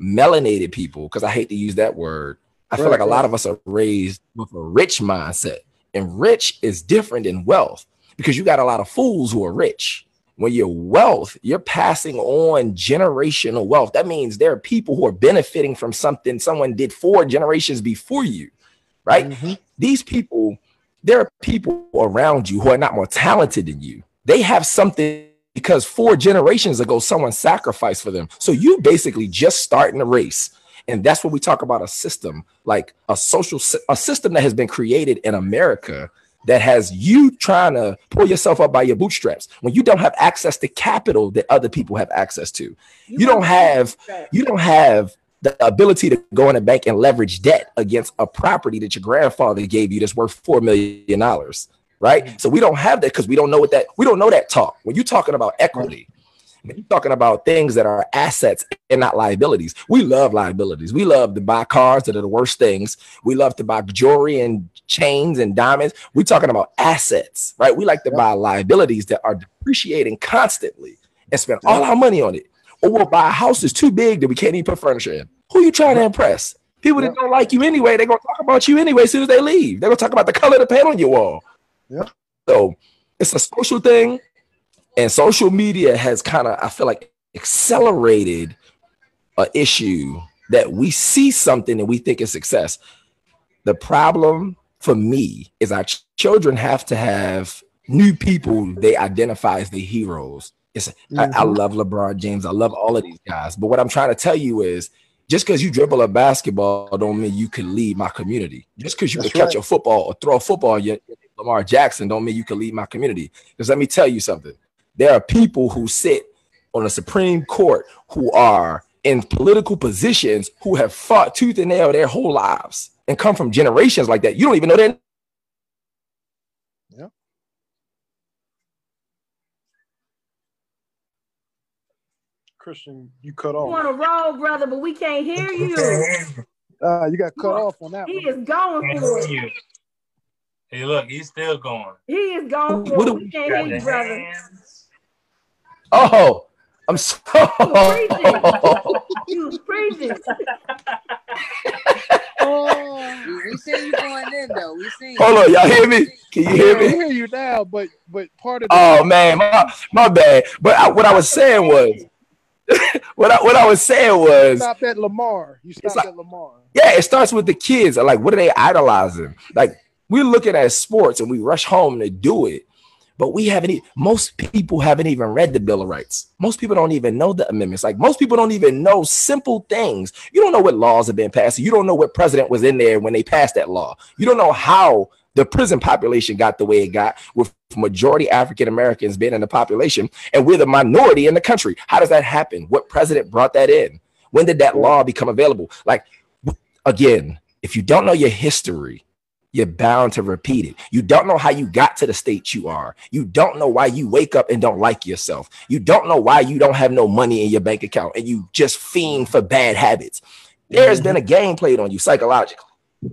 melanated people, because I hate to use that word. I feel Right, like a lot of us are raised with a rich mindset, and rich is different than wealth because you got a lot of fools who are rich when you're wealth, you're passing on generational wealth. That means there are people who are benefiting from something someone did four generations before you, right? Mhm. These people, there are people around you who are not more talented than you. They have something because four generations ago, someone sacrificed for them. So you basically just starting a race. And that's what we talk about a system, like a social, a system that has been created in America that has you trying to pull yourself up by your bootstraps when you don't have access to capital that other people have access to. You, you don't have you don't have the ability to go in a bank and leverage debt against a property that your grandfather gave you that's worth four million dollars, right? Mm-hmm. So we don't have that because we don't know what that we don't know that talk. When you're talking about equity, when you're talking about things that are assets and not liabilities, we love liabilities. We love to buy cars that are the worst things. We love to buy jewelry and chains and diamonds. We're talking about assets, right? We like to buy liabilities that are depreciating constantly and spend all our money on it. Or we'll buy a house that's too big that we can't even put furniture in. Who are you trying to impress? People that don't like you anyway, they're gonna talk about you anyway as soon as they leave. They're gonna talk about the color of the paint on your wall. Yeah. So it's a social thing, and social media has kind of, I feel like, accelerated an issue that we see something and we think is success. The problem for me is our ch- children have to have new people they identify as the heroes. It's mm-hmm. I, I mm-hmm. love LeBron James. I love all of these guys. But what I'm trying to tell you is just because you dribble a basketball don't mean you can lead my community. Just because you That's can right. catch a football or throw a football, you Lamar Jackson don't mean you can lead my community. Because let me tell you something. There are people who sit on the Supreme Court who are in political positions who have fought tooth and nail their whole lives and come from generations like that. You don't even know that. Yeah. Christian, you cut off. You on a roll, brother, but we can't hear you. Uh, you got cut off on that. He one. is going for it. Hey, look, he's still going. He is going for what it. We can't hear you, brother. Oh, I'm so. You was preaching. oh, we see you going in though. We see. Hold on, y'all hear me? Can you hear me? I hear you now, but but part of. oh man, my my bad. But I, what I was saying was. what I, what I was saying was stop at Lamar. You stop like, at Lamar. Yeah, it starts with the kids. Like, what are they idolizing? Like, we're looking at sports and we rush home to do it but we haven't most people haven't even read the bill of rights. Most people don't even know the amendments. Like most people don't even know simple things. You don't know what laws have been passed. You don't know what president was in there when they passed that law. You don't know how the prison population got the way it got with majority african americans being in the population and we're the minority in the country. How does that happen? What president brought that in? When did that law become available? Like again if you don't know your history you're bound to repeat it. You don't know how you got to the state you are. You don't know why you wake up and don't like yourself. You don't know why you don't have no money in your bank account and you just fiend for bad habits. There has been a mm-hmm. game played on you psychologically,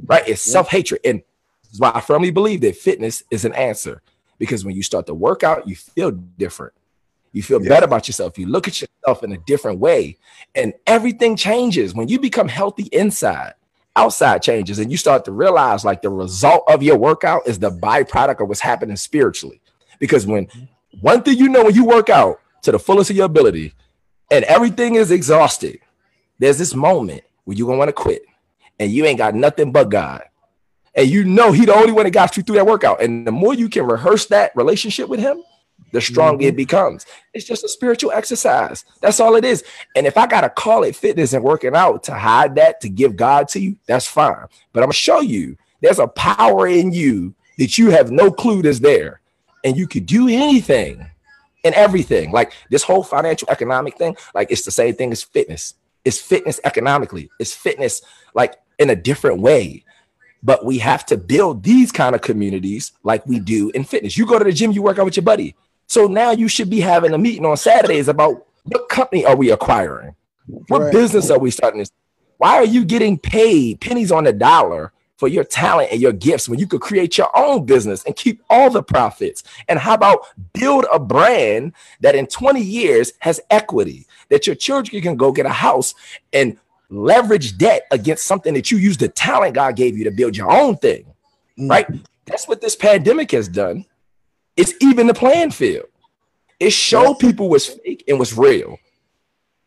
right? It's self hatred. And that's why I firmly believe that fitness is an answer because when you start to work out, you feel different. You feel yeah. better about yourself. You look at yourself in a different way, and everything changes when you become healthy inside outside changes and you start to realize like the result of your workout is the byproduct of what's happening spiritually. Because when one thing you know when you work out to the fullest of your ability and everything is exhausted there's this moment where you're gonna want to quit and you ain't got nothing but god. And you know he the only one that got you through that workout. And the more you can rehearse that relationship with him the stronger mm-hmm. it becomes. It's just a spiritual exercise. That's all it is. And if I got to call it fitness and working out to hide that, to give God to you, that's fine. But I'm going to show you there's a power in you that you have no clue that's there. And you could do anything and everything. Like this whole financial economic thing, like it's the same thing as fitness. It's fitness economically, it's fitness like in a different way but we have to build these kind of communities like we do in fitness. You go to the gym, you work out with your buddy. So now you should be having a meeting on Saturdays about what company are we acquiring? What right. business are we starting this? Why are you getting paid pennies on the dollar for your talent and your gifts when you could create your own business and keep all the profits? And how about build a brand that in 20 years has equity, that your children can go get a house and leverage debt against something that you use the talent God gave you to build your own thing, mm. right? That's what this pandemic has done. It's even the playing field. It showed people what's fake and what's real.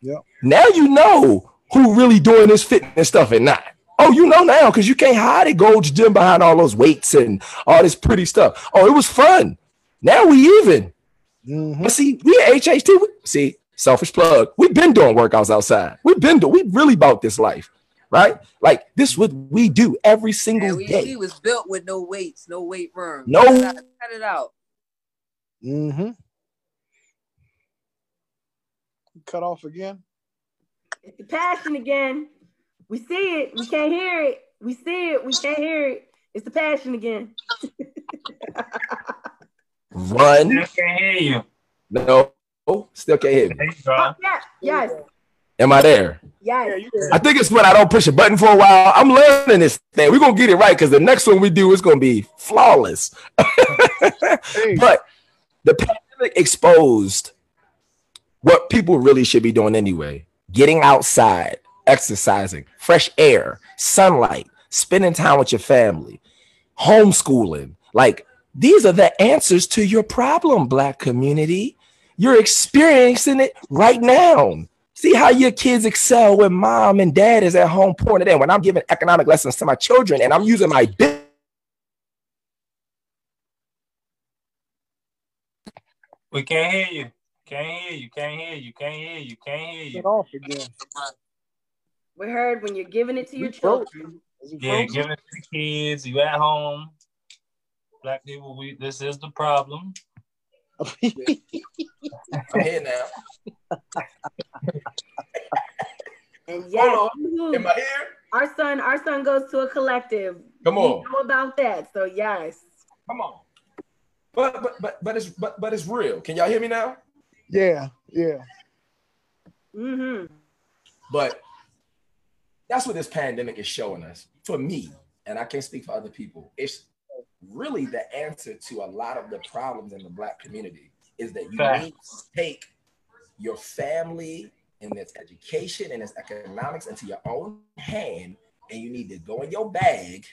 Yeah. Now you know who really doing this fitness stuff and not. Oh, you know now because you can't hide it Gold's Gym behind all those weights and all this pretty stuff. Oh, it was fun. Now we even. Mm-hmm. But see, we at HHT. See, selfish plug. We've been doing workouts outside. We've been doing. We really bought this life. right? Like this what we do every single And we, day. we was built with no weights, no weight room. No. Cut it out- cut it out. Mm-hmm. Cut off again. It's the passion again. We see it. We can't hear it. We see it. We can't hear it. It's the passion again. Run. Still can't hear you. No, Oh, still can't hear me. There. Oh, yeah. Yes. Am I there? Yes. I think it's when I don't push a button for a while. I'm learning this thing. We're gonna get it right because the next one we do is gonna be flawless. Hey, But the pandemic exposed what people really should be doing anyway getting outside, exercising, fresh air, sunlight, spending time with your family, homeschooling. Like, these are the answers to your problem, Black community. You're experiencing it right now. See how your kids excel when mom and dad is at home pouring it in. When I'm giving economic lessons to my children and I'm using my business. We can't hear you. Can't hear you. Can't hear you. Can't hear you. Can't hear cut you. off again. We heard when you're giving it to your children. Yeah, giving it to the kids. You at home. Black people, we this is the problem. I'm here now. And yes, Hold woo, Am I here? our son, our son goes to a collective. Come We on. know about that. So yes. Come on. But but but but it's but but it's real. Can y'all hear me now? yeah, yeah. Mm-hmm. But that's what this pandemic is showing us. For me, and I can't speak for other people, it's really the answer to a lot of the problems in the black community is that you Fact. need to take your family and its education and its economics into your own hand, and you need to go in your bag,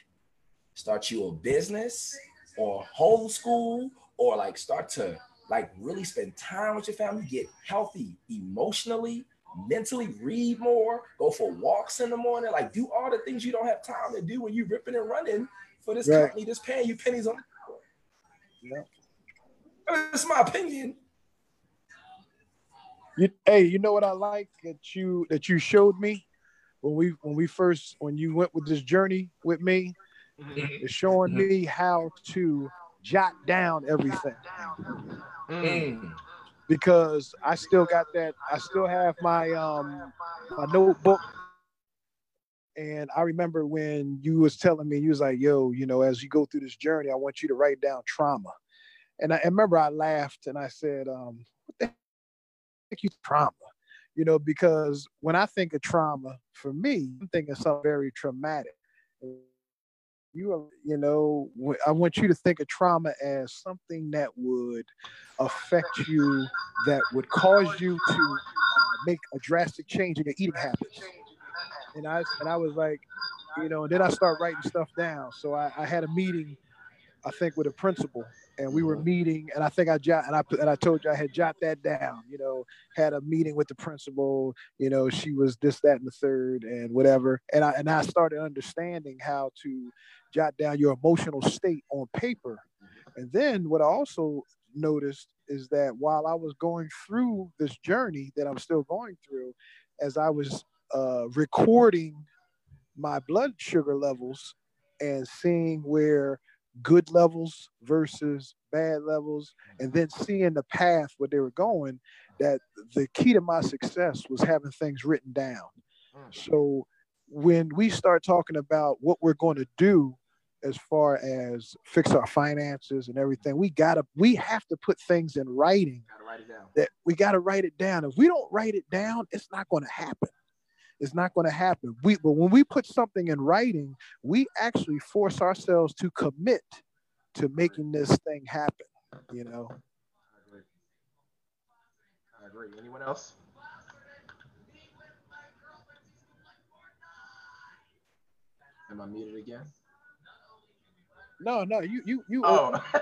start you a business or homeschool, or like start to like really spend time with your family, get healthy emotionally, mentally, read more, go for walks in the morning, like do all the things you don't have time to do when you're ripping and running for this Right. company that's paying you pennies on the dollar. Yeah. That's my opinion. You, hey, you know what I like that you that you showed me when we when we first when you went with this journey with me, is showing me how to jot down everything Mm. because I still got that. I still have my um my notebook. And I remember when you was telling me, you was like, "Yo, you know, as you go through this journey, I want you to write down trauma." And I, I remember I laughed and I said, um, "What the heck you trauma?" You know, because when I think of trauma, for me, I'm thinking something very traumatic. You, are, you know, I want you to think of trauma as something that would affect you, that would cause you to uh, make a drastic change in your eating habits. And I and I was like, you know, and then I start writing stuff down. So I, I had a meeting, I think, with a principal, and we were meeting, and I think I jot and I and I told you I had jot that down. You know, had a meeting with the principal. You know, she was this, that, and the third, and whatever. And I and I started understanding how to jot down your emotional state on paper. And then what I also noticed is that while I was going through this journey that I'm still going through, as I was uh, recording my blood sugar levels and seeing where good levels versus bad levels, and then seeing the path where they were going, that the key to my success was having things written down. Hmm. So when we start talking about what we're going to do as far as fix our finances and everything, we gotta we have to put things in writing Gotta write it down. that we got to write it down. If we don't write it down, it's not going to happen. It's not going to happen. We but when we put something in writing, we actually force ourselves to commit to making this thing happen. You know. I agree. I agree. Anyone else? Am I muted again? No, no, you you you. Oh.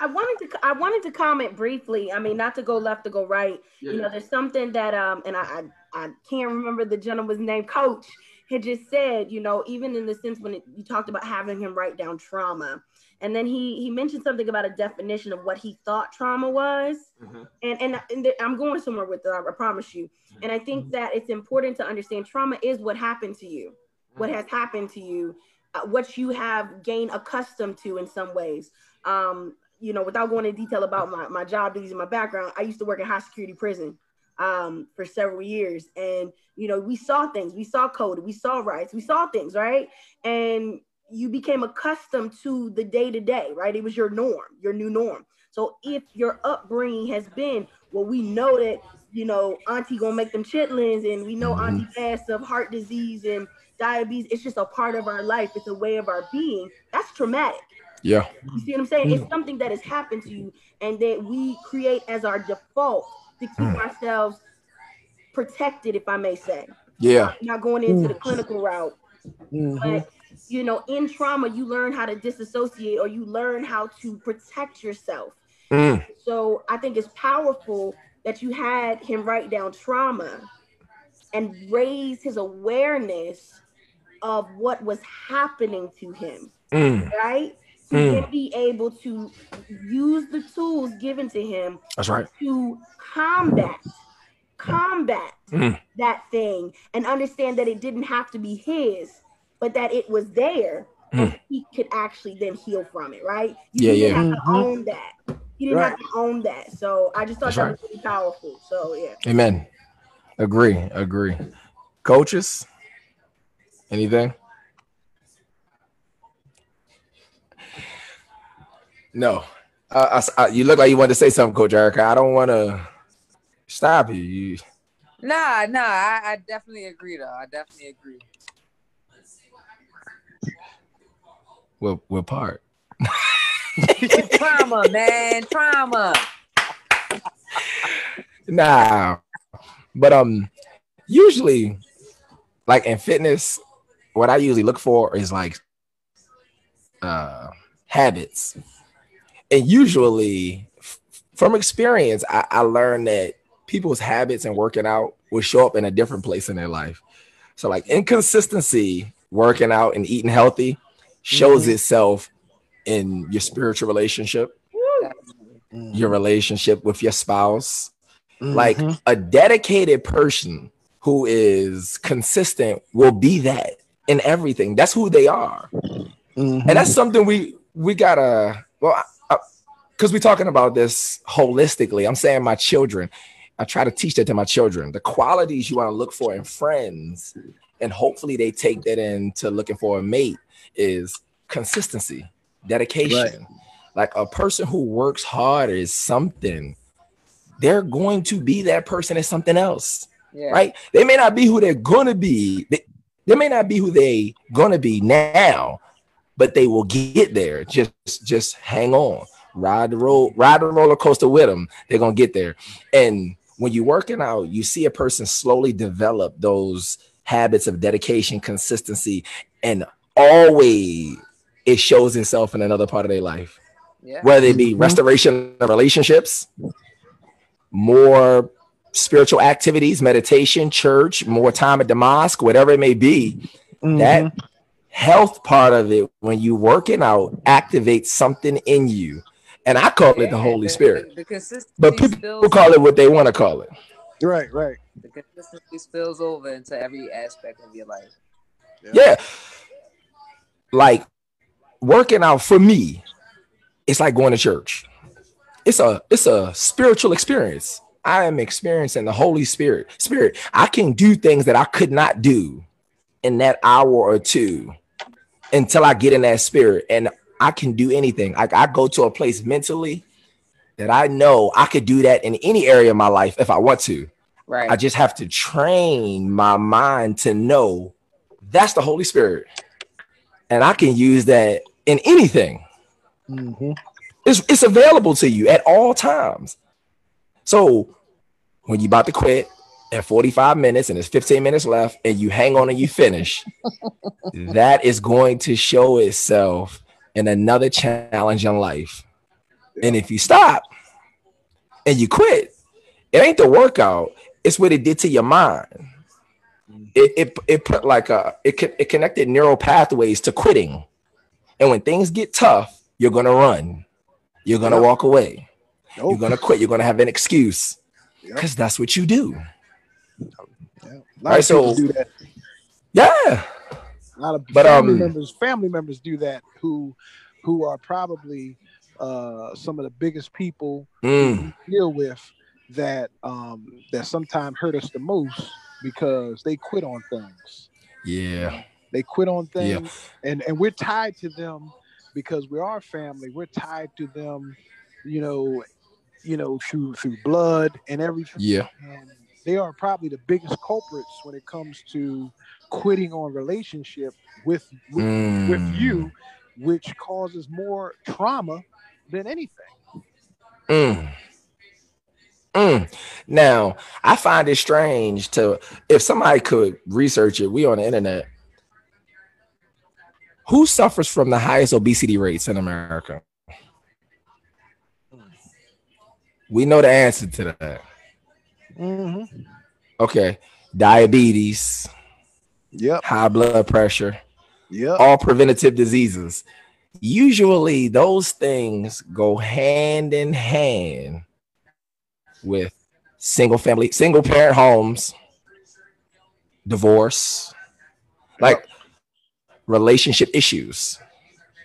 I wanted to I wanted to comment briefly. I mean, not to go left to go right. yeah. You know, there's something that um, and I I, I can't remember the gentleman's name. Coach had just said, you know, even in the sense when it, you talked about having him write down trauma, and then he he mentioned something about a definition of what he thought trauma was. Mhm. and and, and th- i'm going somewhere with that i promise you. And i think that it's important to understand trauma is what happened to you what has happened to you uh, what you have gained accustomed to in some ways. Um you know without going into detail about my, my job duties and my background i used to work in high security prison um for several years and you know we saw things we saw code we saw rights we saw things right and you became accustomed to the day to day, right? It was your norm, your new norm. So if your upbringing has been, well, we know that you know auntie gonna make them chitlins, and we know auntie passed of heart disease and diabetes. It's just a part of our life. It's a way of our being. That's traumatic. Yeah. You see what I'm saying? It's something that has happened to you, and that we create as our default to keep Mm. ourselves protected, if I may say. Yeah. Not going into the clinical route Mhm. but you know in trauma you learn how to disassociate or you learn how to protect yourself Mm. so i think it's powerful that you had him write down trauma and raise his awareness of what was happening to him Mm. right to Mm. then be able to use the tools given to him That's right. to combat combat Mm. that thing and understand that it didn't have to be his but that it was there and he could actually then heal from it right you Yeah, didn't yeah. have to Mhm. own that you didn't have to own that so i just thought That's that right. was really powerful so yeah Amen. Agree. Agree. Coaches, anything? No. Uh, I I- you look like you wanted to say something, Coach Erica. I don't want to stop you. you. Nah, nah, I, I definitely agree though. I definitely agree. We're, we're part. trauma, man, trauma. Nah. But um, usually, like in fitness, what I usually look for is like uh habits. And usually from experience, I, I learned that people's habits and working out will show up in a different place in their life. So like inconsistency, working out and eating healthy shows itself in your spiritual relationship, your relationship with your spouse, like Mhm. a dedicated person who is consistent will be that in everything. That's who they are. And that's something we we gotta well because we're talking about this holistically. I'm saying my children, I try to teach that to my children. The qualities you want to look for in friends, and hopefully they take that into looking for a mate is consistency, dedication. Like a person who works hard is something. They're going to be that person as something else Yeah. right? They may not be who they're gonna be. They, they may not be who they gonna be now, but they will get there. Just just hang on, ride the road, ride the roller coaster with them. They're gonna get there. And when you're working out, you see a person slowly develop those habits of dedication, consistency, and always it shows itself in another part of their life Yeah. whether it be Mhm. restoration of relationships, more spiritual activities, meditation, church, more time at the mosque, whatever it may be, Mhm. that health part of it, when you're working out, activates something in you. And I call it the Yeah, Holy Spirit. The, the But people call it what they want to call it. right, right. the consistency spills over into every aspect of your life. Yeah. Like working out for me, it's like going to church. It's a it's a spiritual experience. I am experiencing the Holy Spirit. Spirit, I can do things that I could not do in that hour or two until I get in that spirit. And I can do anything. Like I go to a place mentally that I know I could do that in any area of my life if I want to. Right. I just have to train my mind to know that's the Holy Spirit. And I can use that in anything. Mhm. It's, it's available to you at all times. So when you're about to quit at 45 minutes and there's 15 minutes left and you hang on and you finish, that is going to show itself in another challenge in life. And if you stop and you quit, it ain't the workout, it's what it did to your mind. It, it, it put like a it, it connected neural pathways to quitting. And when things get tough, you're gonna run, you're gonna Yep. walk away, Nope. you're gonna quit, you're gonna have an excuse Yep. because that's what you do. Right, so- do that. Yeah. A lot of But, family um, members, family members do that who who are probably uh, some of the biggest people Mm. we deal with that um, that sometimes hurt us the most because they quit on things. Yeah. They quit on Yeah. things, and and we're tied to them because we are family. We're tied to them, you know, you know through through blood and everything. Yeah. And they are probably the biggest culprits when it comes to quitting on relationship with with, with Mm. you, which causes more trauma than anything. Mm. Mm. Now, I find it strange to if somebody could research it, we on the internet. Who suffers from the highest obesity rates in America? We know the answer to that. Mm-hmm. Okay. Diabetes, Yep. high blood pressure, Yep. all preventative diseases. Usually those things go hand in hand with single family, single parent homes, divorce, like relationship issues,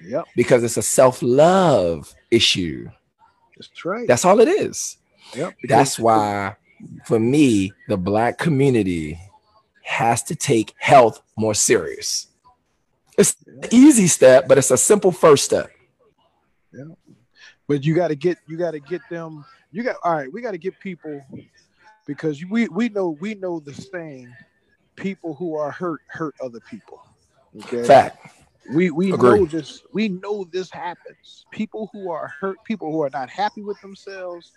Yep. because it's a self-love issue. That's right. That's all it is. yep. That's why, for me, the black community has to take health more serious. It's an easy step, but it's a simple first step. Yeah. But you got to get you got to get them you got all right we got to get people because we we know we know the saying people who are hurt hurt other people okay Fact. we we Agree. know this we know this happens people who are hurt people who are not happy with themselves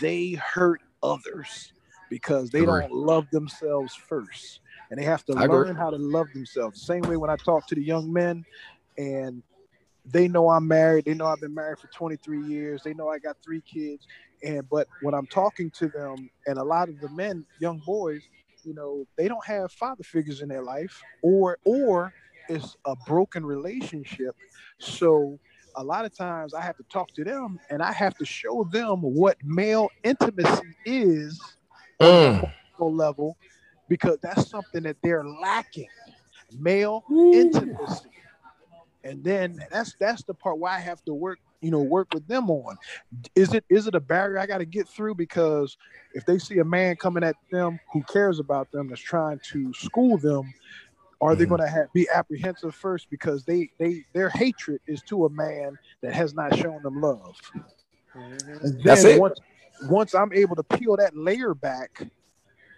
they hurt others because they Agree. don't love themselves first and they have to I agree. learn how to love themselves same way when i talk to the young men and they know I'm married. They know I've been married for 23 years. They know I got three kids. And but when I'm talking to them, and a lot of the men, young boys, you know, they don't have father figures in their life, or or it's a broken relationship. So a lot of times I have to talk to them, and I have to show them what male intimacy is Mm. on level, because that's something that they're lacking. Male intimacy and then that's that's the part where I have to work, you know, work with them on. Is it is it a barrier I got to get through because if they see a man coming at them who cares about them that's trying to school them, are they Mhm. going to have, be apprehensive first because they they their hatred is to a man that has not shown them love. And That's it. Once once I'm able to peel that layer back,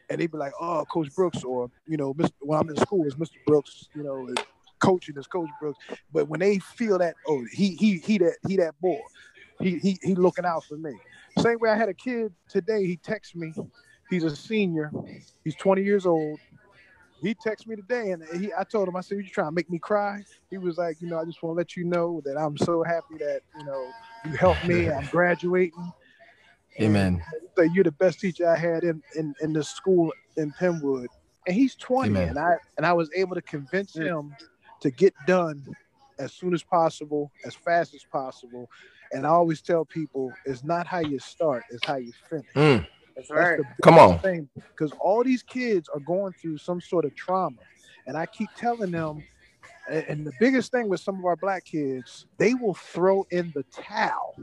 and they be like, "Oh, Coach Brooks," or you know, Mr. when I'm in school, it's Mr. Brooks. You know, is coaching is Coach Brooks. But when they feel that, oh, he he he that he that boy, he he he looking out for me. Same way I had a kid today. He texted me. He's a senior. He's 20 years old. He texted me today, and he I told him I said, "You trying to make me cry?" He was like, "You know, I just want to let you know that I'm so happy that you know you helped me. I'm graduating." Amen. So you're the best teacher I had in in, in the school in Penwood, and he's 20, Amen. and I and I was able to convince him to get done as soon as possible, as fast as possible. And I always tell people, it's not how you start, it's how you finish. Mm. That's That's right. the Come on. thing because all these kids are going through some sort of trauma, and I keep telling them. And and the biggest thing with some of our black kids, they will throw in the towel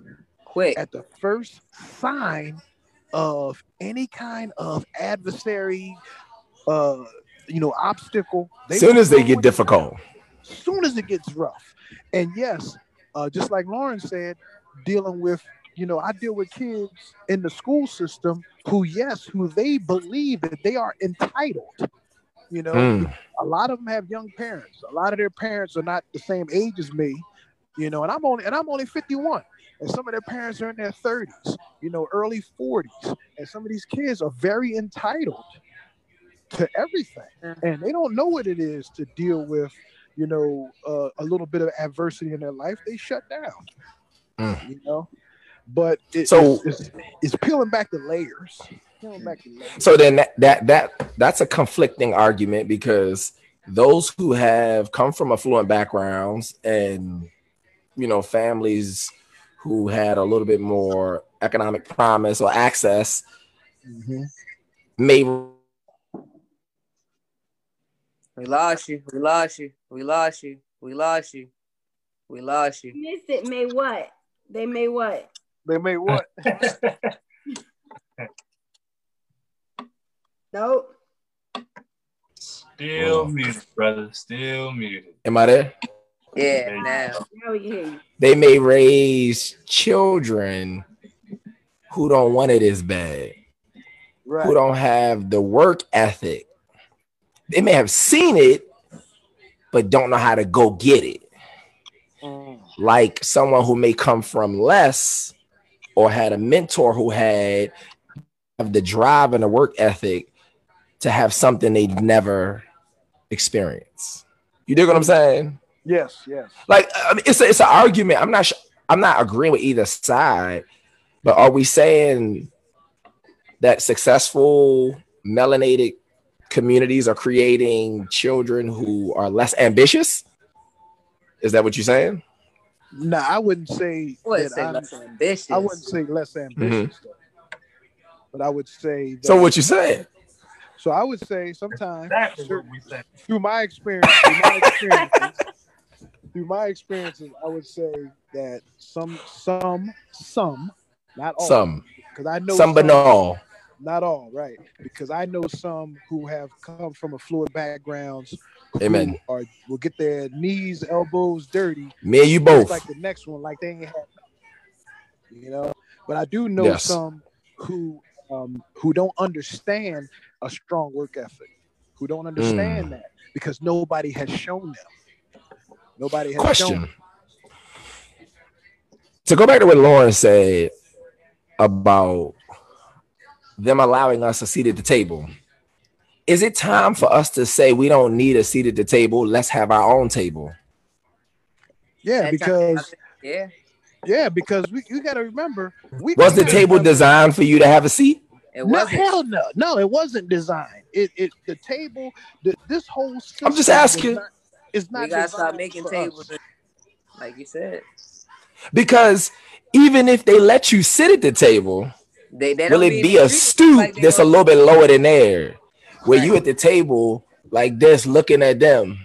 Quick. at the first sign of any kind of adversary, uh, you know, obstacle. As soon as they get the difficult. soon as it gets rough. And yes, uh, just like Lauren said, dealing with, you know, I deal with kids in the school system who, yes, who they believe that they are entitled. You know, Mm. a lot of them have young parents. A lot of their parents are not the same age as me, you know, and I'm only and I'm only 51. And some of their parents are in their 30s, you know, early 40s. And some of these kids are very entitled to everything. And they don't know what it is to deal with, you know, uh, a little bit of adversity in their life. They shut down. Mm. You know? But it, So- it's, it's, it's peeling back the layers. Peeling back the layers. So then that, that that that's a conflicting argument because those who have come from affluent backgrounds and you know, families who had a little bit more economic promise or access Mhm. may We lost you. We lost you. We lost you. We lost you. We lost you. Missed it. May what? They may what? They made what? Nope. Still muted, brother. Still muted. am I there? Yeah, now. Now we hear you. They may raise children who don't want it as bad, right. who don't have the work ethic. They may have seen it, but don't know how to go get it. Mm. Like someone who may come from less or had a mentor who had have the drive and the work ethic to have something they'd never experienced. You dig what I'm saying? Yes, yes. Like I mean, it's a, it's an argument. I'm not sh- I'm not agreeing with either side, but are we saying that successful melanated communities are creating children who are less ambitious? Is that what you're saying? No, I wouldn't say I wouldn't that say I'm- less ambitious. I wouldn't say less ambitious, mm-hmm. though. but I would say that, So what you saying? so I would say sometimes Exactly what we said. through my experience, through my experiences, through my experiences, I would say that some, some, some, not all, Some, because I know some but not all. not all, right? Because I know some who have come from affluent backgrounds. Amen. Are will get their knees, elbows dirty, Me and you both. like the next one, like they ain't had you know. But I do know Yes. some who um who don't understand a strong work ethic, who don't understand Mm. that because nobody has shown them. Nobody has Question. shown. To go back to what Lauren said about them allowing us a seat at the table, is it time for us to say we don't need a seat at the table? Let's have our own table. Yeah, because yeah. yeah, because we you got to remember we Was the table remember- designed for you to have a seat? It No, wasn't. hell no, no, it wasn't designed. It, it, the table, the, this whole. System I'm just asking. not- It's not. we gotta stop making tables, us. like you said. Because even if they let you sit at the table, They, they will it be a stoop like that's a little bit lower than there? Where Right. you at the table like this, looking at them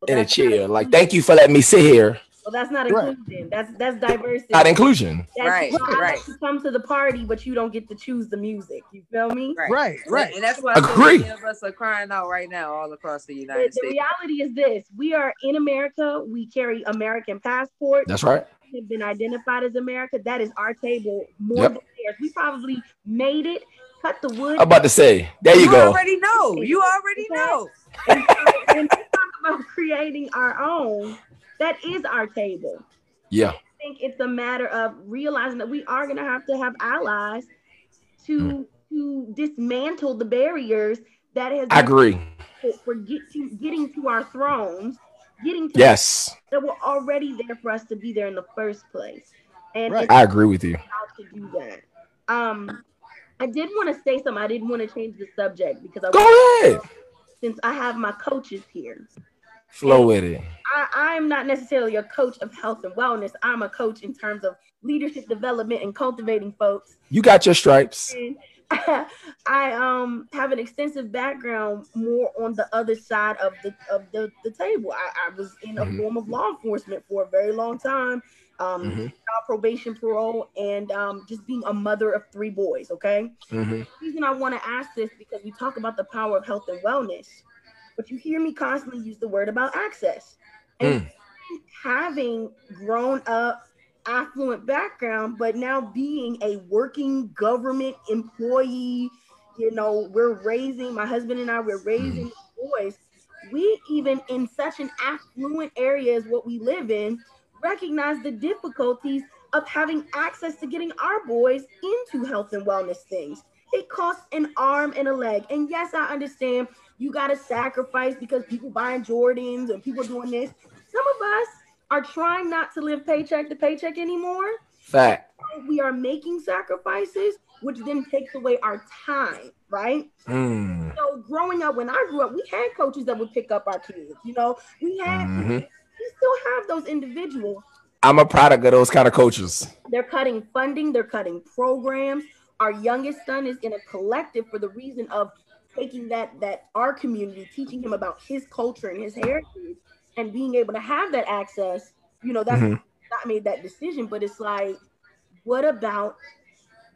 Well, in a that's not chair, like thank you for letting me sit here. Well, that's not Right. inclusion. That's that's diversity. Not inclusion. That's Right, you I right. let you come to the party, but you don't get to choose the music. You feel me? Right. Right, right. And that's why so Agree. many of us are crying out right now all across the The, United the States. The reality is this: we are in America. We carry American passports. That's right. Have been identified as America. That is our table more Yep. than theirs. We probably made it, cut the wood. I'm about to say, there you go. you go. already know. You already know. And so when we talk about creating our own, that is our table. Yeah. I think it's a matter of realizing that we are going to have to have allies to Mm. to dismantle the barriers that has I agree. for, for get to, getting to our thrones, getting to Yes, that were already there for us to be there in the first place. And Right. I agree with you. how to do that. Um, I did want to say something. I didn't want to change the subject because I was Go ahead. since I have my coaches here. Flow with it. I, I'm not necessarily a coach of health and wellness. I'm a coach in terms of leadership development and cultivating folks. You got your stripes. And I um have an extensive background more on the other side of the of the, the table. I, I was in a Mhm. form of law enforcement for a very long time. Um, Mhm. probation, parole, and um, just being a mother of three boys. Okay. hmm The reason I want to ask this because we talk about the power of health and wellness, but you hear me constantly use the word about access. And having grown up affluent background, but now being a working government employee, you know, we're raising my husband and I, we're hmm. raising boys. We even in such an affluent area as what we live in, recognize the difficulties of having access to getting our boys into health and wellness things. It costs an arm and a leg. And yes, I understand you got to sacrifice because people buying Jordans and people doing this. Some of us are trying not to live paycheck to paycheck anymore. Fact. We are making sacrifices, which then takes away our time, right? Mm. So growing up, when I grew up, we had coaches that would pick up our kids. You know, we had Mhm. we still have those individuals. I'm a product of those kind of coaches. They're cutting funding, they're cutting programs. Our youngest son is in a collective for the reason of taking that that our community, teaching him about his culture and his heritage, and being able to have that access. You know, that's Mhm. not made that decision, but it's like, what about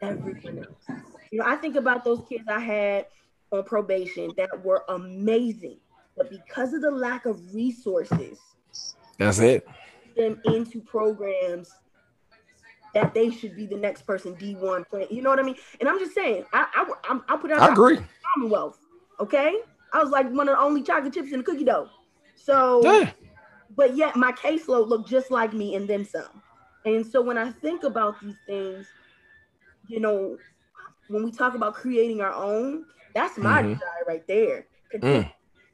everything else? You know, I think about those kids I had on probation that were amazing, but because of the lack of resources, That's it. them into programs that they should be the next person D1 playing. You know what I mean? And I'm just saying, I I I'm, I'll put it out I agree. Commonwealth. Okay, I was like one of the only chocolate chips in the cookie dough. So, Yeah. but yet my caseload looked just like me and then some. And so when I think about these things, you know, when we talk about creating our own, that's my Mhm. desire right there. To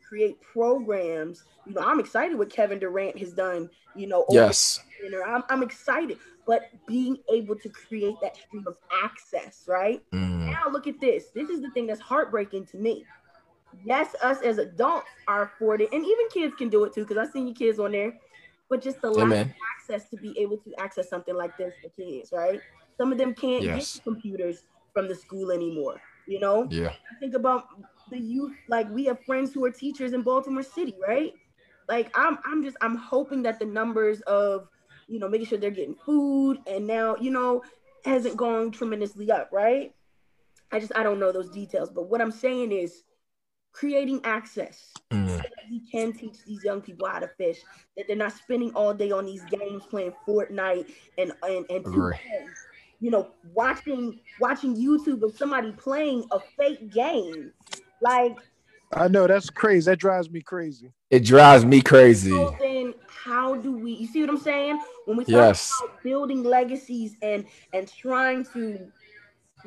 Create programs. You know, I'm excited what Kevin Durant has done. You know, Yes. dinner. I'm, I'm excited, but being able to create that stream of access, right? Mm. Now look at this. This is the thing that's heartbreaking to me. Yes, us as adults are afforded, and even kids can do it too, because I've seen your kids on there. But just the lack of access to be able to access something like this for kids, right? Some of them can't Yes. get computers from the school anymore. You know, Yeah. I think about the youth. Like we have friends who are teachers in Baltimore City, right? Like I'm, I'm just, I'm hoping that the numbers of, you know, making sure they're getting food and now, you know, hasn't gone tremendously up, right? I just, I don't know those details, but what I'm saying is creating access. Mm. We can teach these young people how to fish. That they're not spending all day on these games playing Fortnite and and and 2K you know, watching watching YouTube of somebody playing a fake game. Like, I know that's crazy. That drives me crazy. It drives me crazy. so then how do we you see what I'm saying? When we talk Yes. about building legacies and and trying to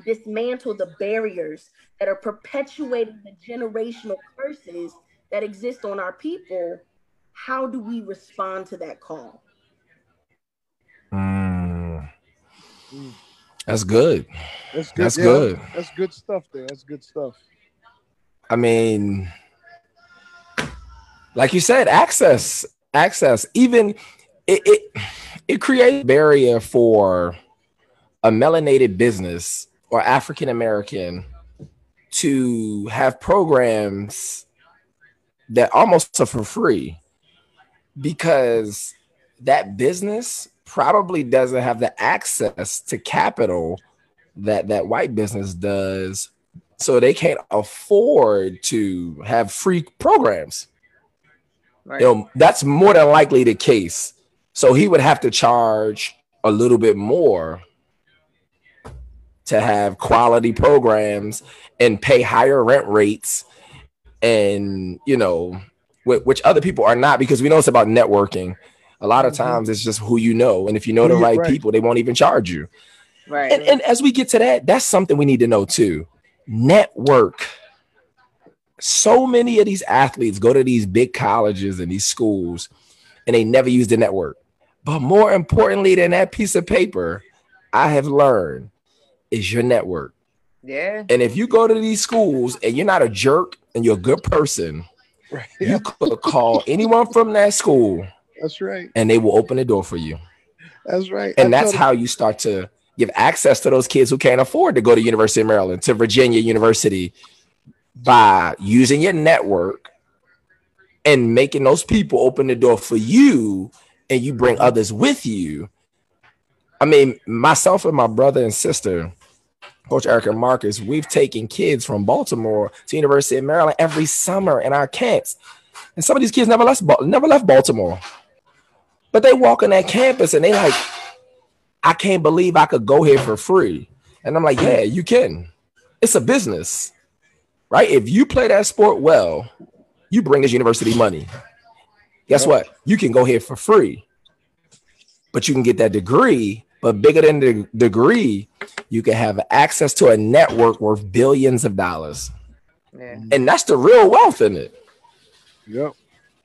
dismantle the barriers that are perpetuating the generational curses that exist on our people, how do we respond to that call? Mm. Mm. That's good. That's good. That's Yeah, good. That's good stuff there. That's good stuff. I mean, like you said, access, access. Even it it, it creates barrier for a melanated business or African American to have programs that almost are for free because that business probably doesn't have the access to capital that that white business does so they can't afford to have free programs. Right. You know, that's more than likely the case. So he would have to charge a little bit more to have quality programs and pay higher rent rates and you know wh- which other people are not because we know it's about networking a lot of Mhm. times it's just who you know and if you know the right, right. people they won't even charge you Right. and, and as we get to that, that's something we need to know too. Network. So many of these athletes go to these big colleges and these schools and they never use the network. But more importantly than that piece of paper, I have learned is your network. yeah. And if you go to these schools and you're not a jerk and you're a good person, Right. you could call anyone from that school That's right. and they will open the door for you. That's right. and I that's how you start to give access to those kids who can't afford to go to University of Maryland to Virginia University by using your network and making those people open the door for you and you bring others with you. I mean, myself and my brother and sister, Coach Eric and Marcus, we've taken kids from Baltimore to University of Maryland every summer in our camps. And some of these kids never left, never left Baltimore. But they walk on that campus and they like, I can't believe I could go here for free. And I'm like, yeah, you can. It's a business, right? If you play that sport well, you bring this university money. Guess what? You can go here for free, but you can get that degree. But bigger than the degree, you can have access to a network worth billions of dollars. Yeah. And that's the real wealth in it. Yep.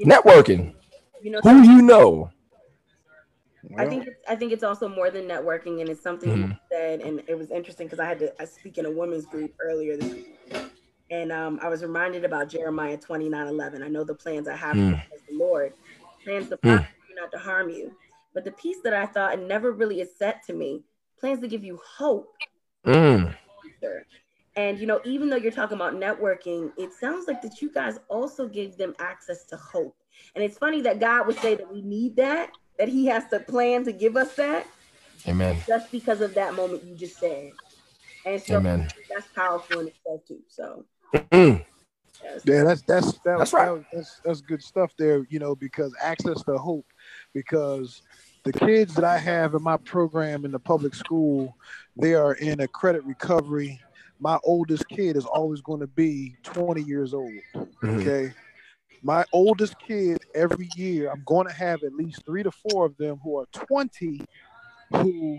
Networking. You know, Who you know. I think it's, I think it's also more than networking, and it's something you Mhm. said, and it was interesting because I had to I speak in a women's group earlier this week, and um, I was reminded about Jeremiah twenty nine eleven. I know the plans I have Mm. as the Lord, plans to Mm. prosper you, not to harm you. But the piece that I thought and never really is set to me plans to give you hope. Mm. And you know, even though you're talking about networking, it sounds like that you guys also gave them access to hope. And it's funny that God would say that we need that, that He has to plan to give us that. Amen. Just because of that moment you just said. And so Amen. that's powerful in itself too. So Mm. yes. Yeah, that's that's that, That's right. that that's that's good stuff there. You know, because access to hope. Because the kids that I have in my program in the public school, they are in a credit recovery. My oldest kid is always going to be 20 years old. Mhm. Okay. My oldest kid every year, I'm going to have at least three to four of them who are 20 who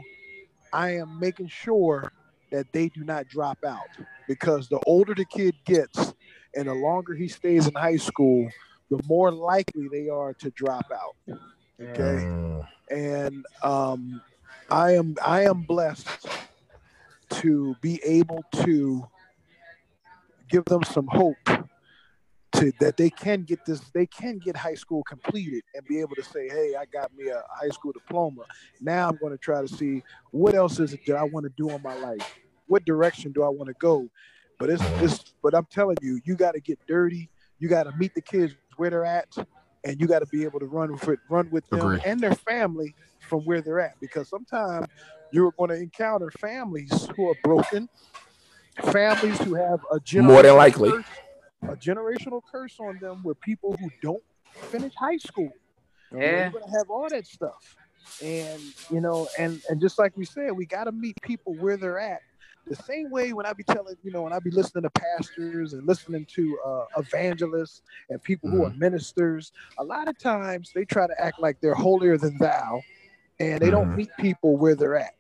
I am making sure that they do not drop out because the older the kid gets and the longer he stays in high school, the more likely they are to drop out. Okay. Mm. And um, I am I am blessed to be able to give them some hope to that they can get this they can get high school completed and be able to say hey i got me a high school diploma. Now i'm going to try to see what else is it that i want to do in my life? What direction do i want to go? But it's, it's but i'm telling you you got to get dirty. You got to meet the kids where they're at and you got to be able to run with run with them Agree. and their family from where they're at because sometimes you're going to encounter families who are broken families who have a More than likely. curse- a generational curse on them where people who don't finish high school you Yeah. you're gonna have all that stuff and you know and and just like we said we got to meet people where they're at the same way when i be telling you know when i be listening to pastors and listening to uh, evangelists and people who are ministers a lot of times they try to act like they're holier than thou and they don't Mhm. meet people where they're at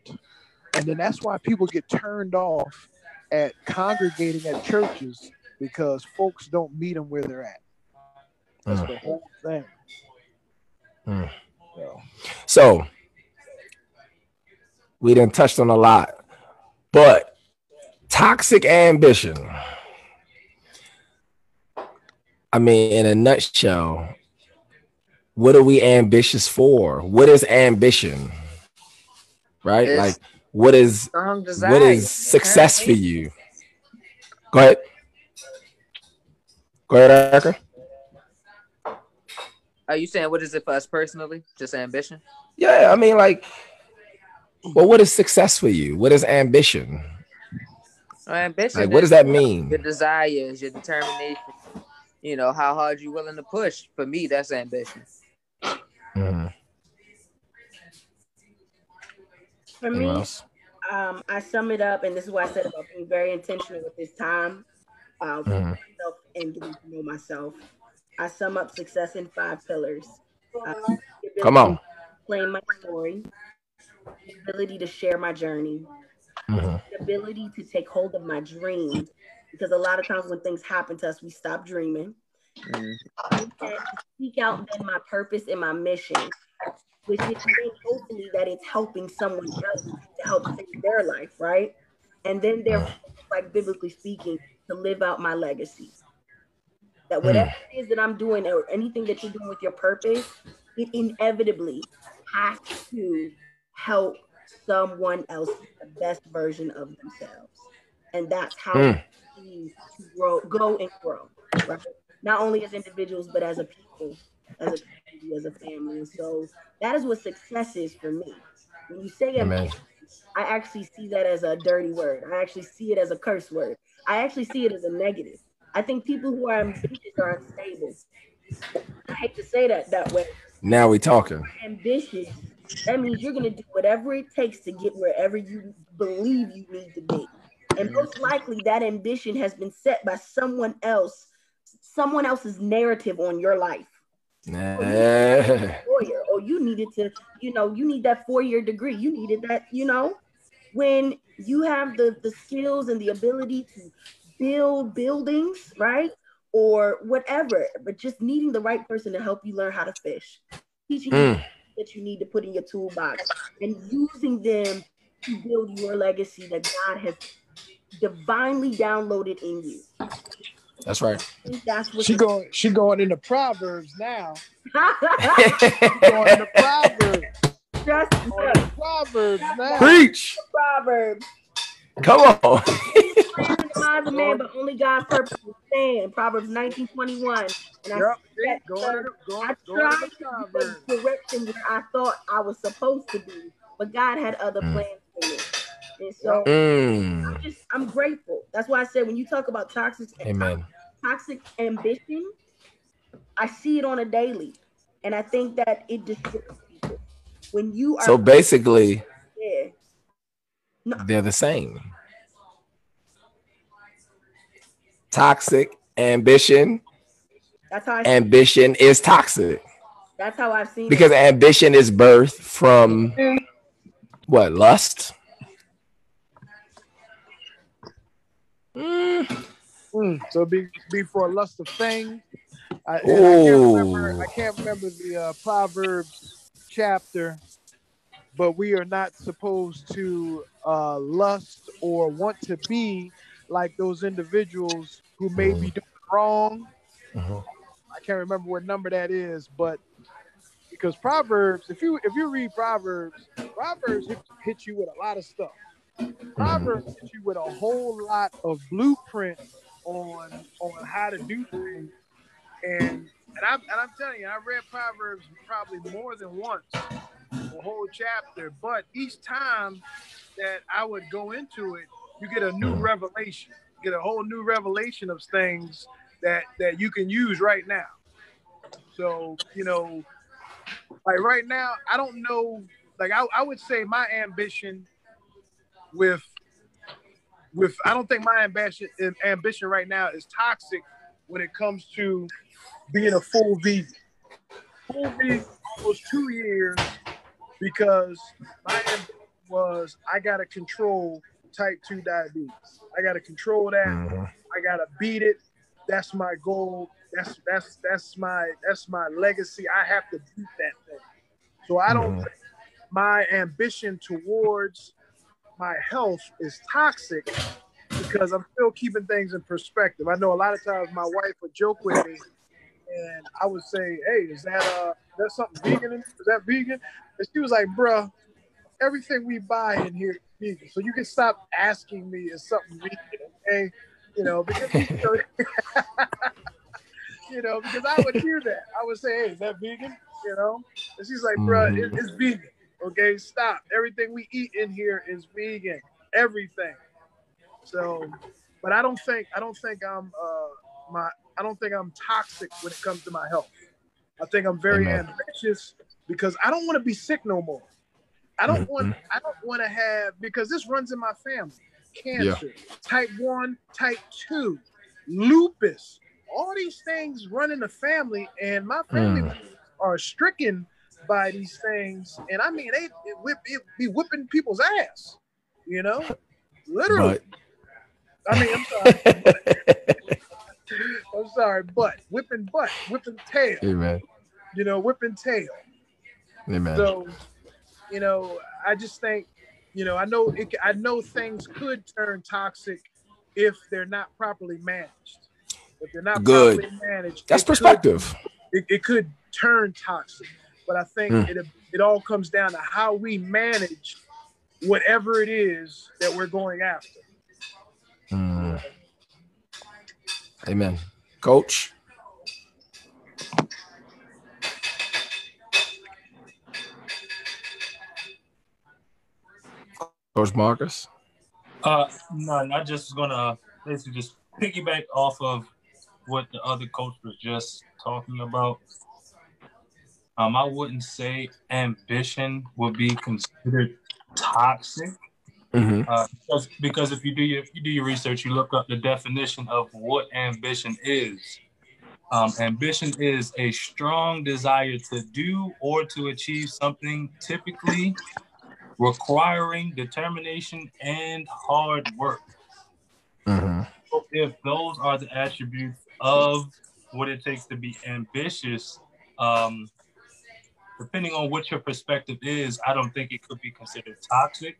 and then that's why people get turned off at congregating at churches because folks don't meet them where they're at that's Mm. the whole thing Mm. So, So we didn't touch on a lot, but toxic ambition. I mean, in a nutshell, what are we ambitious for? What is ambition? Right? It's like what is what is success for you? Go ahead. Go ahead, Erica. Are you saying what is it for us personally? Just ambition? Yeah, I mean, like, well, what is success for you? What is ambition? Well, ambition. Like, what does that mean? Your desires, your determination. You know how hard you're willing to push. For me, that's ambition. Mhm. For me, um, I sum it up, and this is why I said about being very intentional with this time, uh, with Mhm. myself and getting to know myself. I sum up success in five pillars. Uh, Come on. ability to Explain my story, the ability to share my journey, Mhm. the ability to take hold of my dreams. Because a lot of times when things happen to us, we stop dreaming. Mm. And to seek out then my purpose and my mission, which is hopefully that it's helping someone else to help save their life, right? And then they're like biblically speaking, to live out my legacy. That whatever it is that I'm doing or anything that you're doing with your purpose, it inevitably has to help someone else the best version of themselves. And that's how Mm. we grow, go and grow, right? Not only as individuals, but as a people, as a community, as a family. And so that is what success is for me. When you say Amen. I actually see that as a dirty word. I actually see it as a curse word. I actually see it as a negative. I think people who are ambitious are unstable. I hate to say that that way. Now we talking. Ambitious, that means you're going to do whatever it takes to get wherever you believe you need to be. And most likely that ambition has been set by someone else, someone else's narrative on your life. Nah. lawyer or you needed to you know you need that four-year degree you needed that you know when you have the the skills and the ability to build buildings right or whatever but just needing the right person to help you learn how to fish teaching you Mm. That you need to put in your toolbox and using them to build your legacy that god has divinely downloaded in you That's right. I that's what She the- going she going into Proverbs now. Going into Proverbs. Just the Proverbs now. Preach. Proverbs. Come on. The minds of man, but only God's purpose will stand. Proverbs 19, 21. And I, Yep. see, Going to the, I tried to the to go Proverbs. the direction where I thought I was supposed to be, but God had other Mm. plans for me. And so Mm. I'm just I'm grateful. That's why I said when you talk about toxic Amen. toxic ambition, I see it on a daily. And I think that it destroys people. When you are So basically, yeah, No. they're the same. Toxic ambition. that's how I Ambition is toxic that's how I've seen because it. ambition is birthed from what lust. Mm, Mm, so be be for a lust of fame. I, I can't remember. I can't remember the uh, Proverbs chapter, but we are not supposed to uh, lust or want to be like those individuals who may be mm-hmm. doing wrong. Mhm. I can't remember what number that is, but because Proverbs, if you if you read Proverbs, Proverbs hit, hit you with a lot of stuff. Mm-hmm. Proverbs hit you with a whole lot of blueprint on on how to do things, and and I'm and I'm telling you, I read Proverbs probably more than once, a whole chapter. But each time that I would go into it, you get a new mm-hmm. revelation, you get a whole new revelation of things that that you can use right now. So you know, like right now, I don't know. Like I, I would say my ambition with with I don't think my ambition ambition right now is toxic when it comes to being a full vegan. Full vegan almost two years because my ambition was I gotta control type two diabetes. I gotta control that. Mhm. I gotta beat it. That's my goal. That's that's that's my that's my legacy. I have to beat that thing. So I don't Mhm. my ambition towards my health is toxic because I'm still keeping things in perspective. I know a lot of times my wife would joke with me and I would say, Hey, is that uh that something vegan Is that vegan? And she was like, bruh, everything we buy in here is vegan. So you can stop asking me is something vegan, okay? You know, because you know, you know, because I would hear that. I would say, Hey, is that vegan? You know? And she's like, bruh, it, it's vegan. Okay, stop. Everything we eat in here is vegan. Everything. So, but I don't think I don't think I'm uh my I don't think I'm toxic when it comes to my health. I think I'm very Amen. ambitious because I don't want to be sick no more. I don't Mhm. want I don't want to have because this runs in my family. Cancer, type 1, type 2, lupus. All these things run in the family and my family Mm. are stricken by these things and I mean they it whip it be whipping people's ass. You know? Literally. But I mean, I'm sorry. I'm sorry, but whipping butt, whipping tail, Amen. you know, whipping tail. Amen. So, you know, I just think, you know, I know it, I know things could turn toxic if they're not properly managed. If they're not Good. properly managed, That's it could- perspective. it, it could turn toxic. But I think Mm. it it all comes down to how we manage whatever it is that we're going after. Mm. Amen. Coach. Coach Marcus. Uh, no, I just was gonna basically just piggyback off of what the other coach was just talking about. Um, I wouldn't say ambition would be considered toxic. Mm-hmm. Uh, because, because if you do your if you do your research, you look up the definition of what ambition is. Um, ambition is a strong desire to do or to achieve something, typically requiring determination and hard work. Mm-hmm. So if those are the attributes of what it takes to be ambitious, um, depending on what your perspective is, I don't think it could be considered toxic.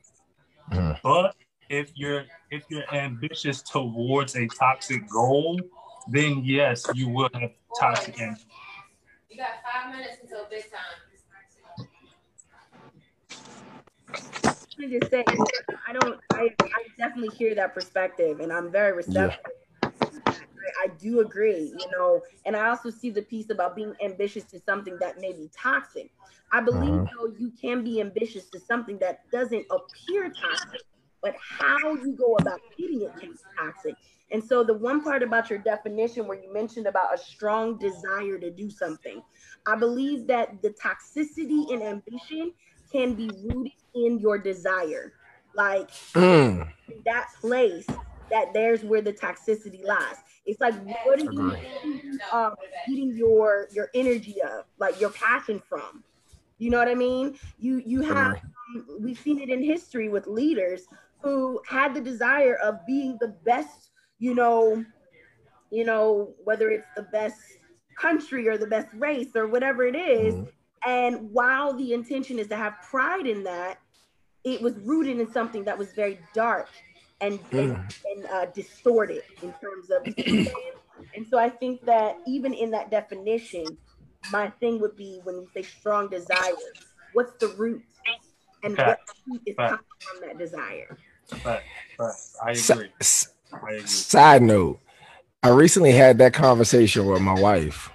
Mhm. But if you're if you're ambitious towards a toxic goal, then yes, you will have toxic ambition. You got five minutes until big time. To just say, I don't, I, I definitely hear that perspective, and I'm very receptive. Yeah. I, do agree, you know, and I also see the piece about being ambitious to something that may be toxic. I believe uh-huh. though you can be ambitious to something that doesn't appear toxic, but how you go about getting it can be toxic. And so the one part about your definition where you mentioned about a strong desire to do something, I believe that the toxicity and ambition can be rooted in your desire. Like mm. that place, that there's where the toxicity lies. It's like what are you um, getting your your energy of, like your passion from? You know what I mean? You you have um, we've seen it in history with leaders who had the desire of being the best, you know, you know, whether it's the best country or the best race or whatever it is. Mm-hmm. And while the intention is to have pride in that, it was rooted in something that was very dark and, mm. and, and uh, distorted in terms of. and so I think that even in that definition, my thing would be when you say strong desire, what's the root? And okay. what is coming from that desire? But, but I agree. I agree. Side note, I recently had that conversation with my wife,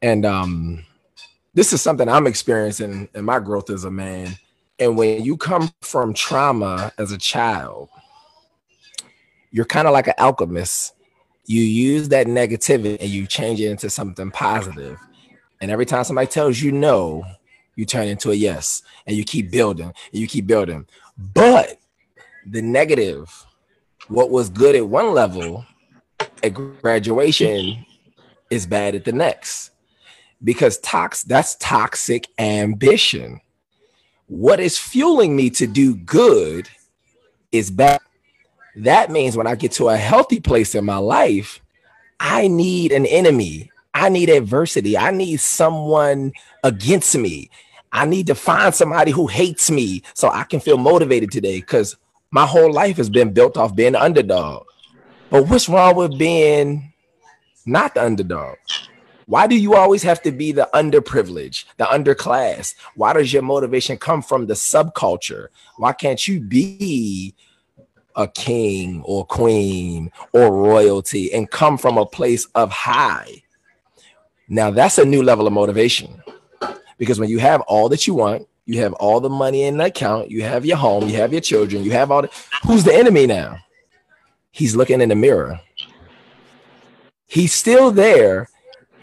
and um, this is something I'm experiencing in my growth as a man. And when you come from trauma as a child, you're kind of like an alchemist. You use that negativity and you change it into something positive. And every time somebody tells you no, you turn into a yes and you keep building and you keep building. But the negative, what was good at one level at graduation is bad at the next because tox that's toxic ambition. What is fueling me to do good is bad. That means when I get to a healthy place in my life, I need an enemy. I need adversity. I need someone against me. I need to find somebody who hates me so I can feel motivated today because my whole life has been built off being underdog. But what's wrong with being not the underdog? Why do you always have to be the underprivileged, the underclass? Why does your motivation come from the subculture? Why can't you be a king or queen or royalty and come from a place of high? Now that's a new level of motivation because when you have all that you want, you have all the money in the account, you have your home, you have your children, you have all the who's the enemy now? He's looking in the mirror. He's still there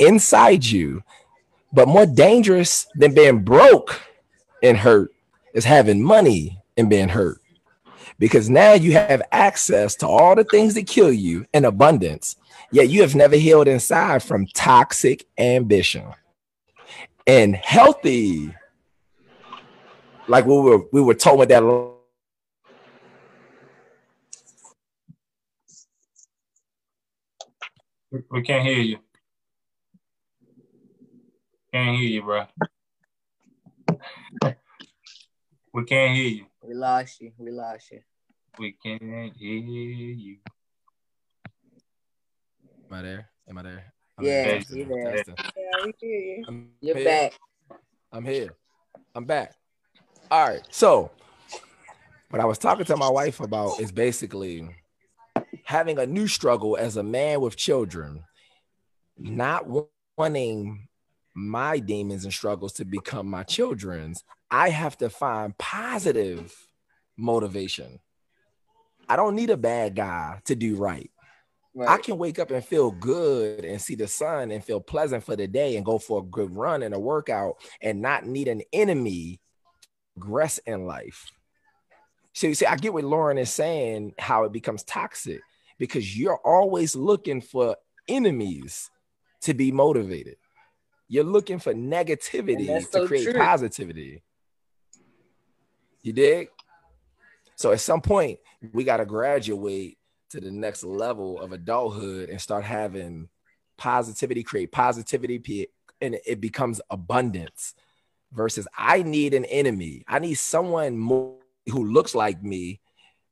inside you, but more dangerous than being broke and hurt is having money and being hurt. Because now you have access to all the things that kill you in abundance, yet you have never healed inside from toxic ambition. And healthy, like we were we were told with that we can't hear you. Can't hear you, bro. we can't hear you. We lost you. We lost you. We can't hear you. Am I there? Am I there? I'm yeah, there. you're there. Yeah, we hear you. I'm you're here. back. I'm here. I'm back. All right. So, what I was talking to my wife about is basically having a new struggle as a man with children, not wanting my demons and struggles to become my children's, I have to find positive motivation. I don't need a bad guy to do right. right. I can wake up and feel good and see the sun and feel pleasant for the day and go for a good run and a workout and not need an enemy progress in life. So you see, I get what Lauren is saying, how it becomes toxic because you're always looking for enemies to be motivated. You're looking for negativity to so create true. positivity. You dig? So at some point, we got to graduate to the next level of adulthood and start having positivity, create positivity, and it becomes abundance versus I need an enemy. I need someone more who looks like me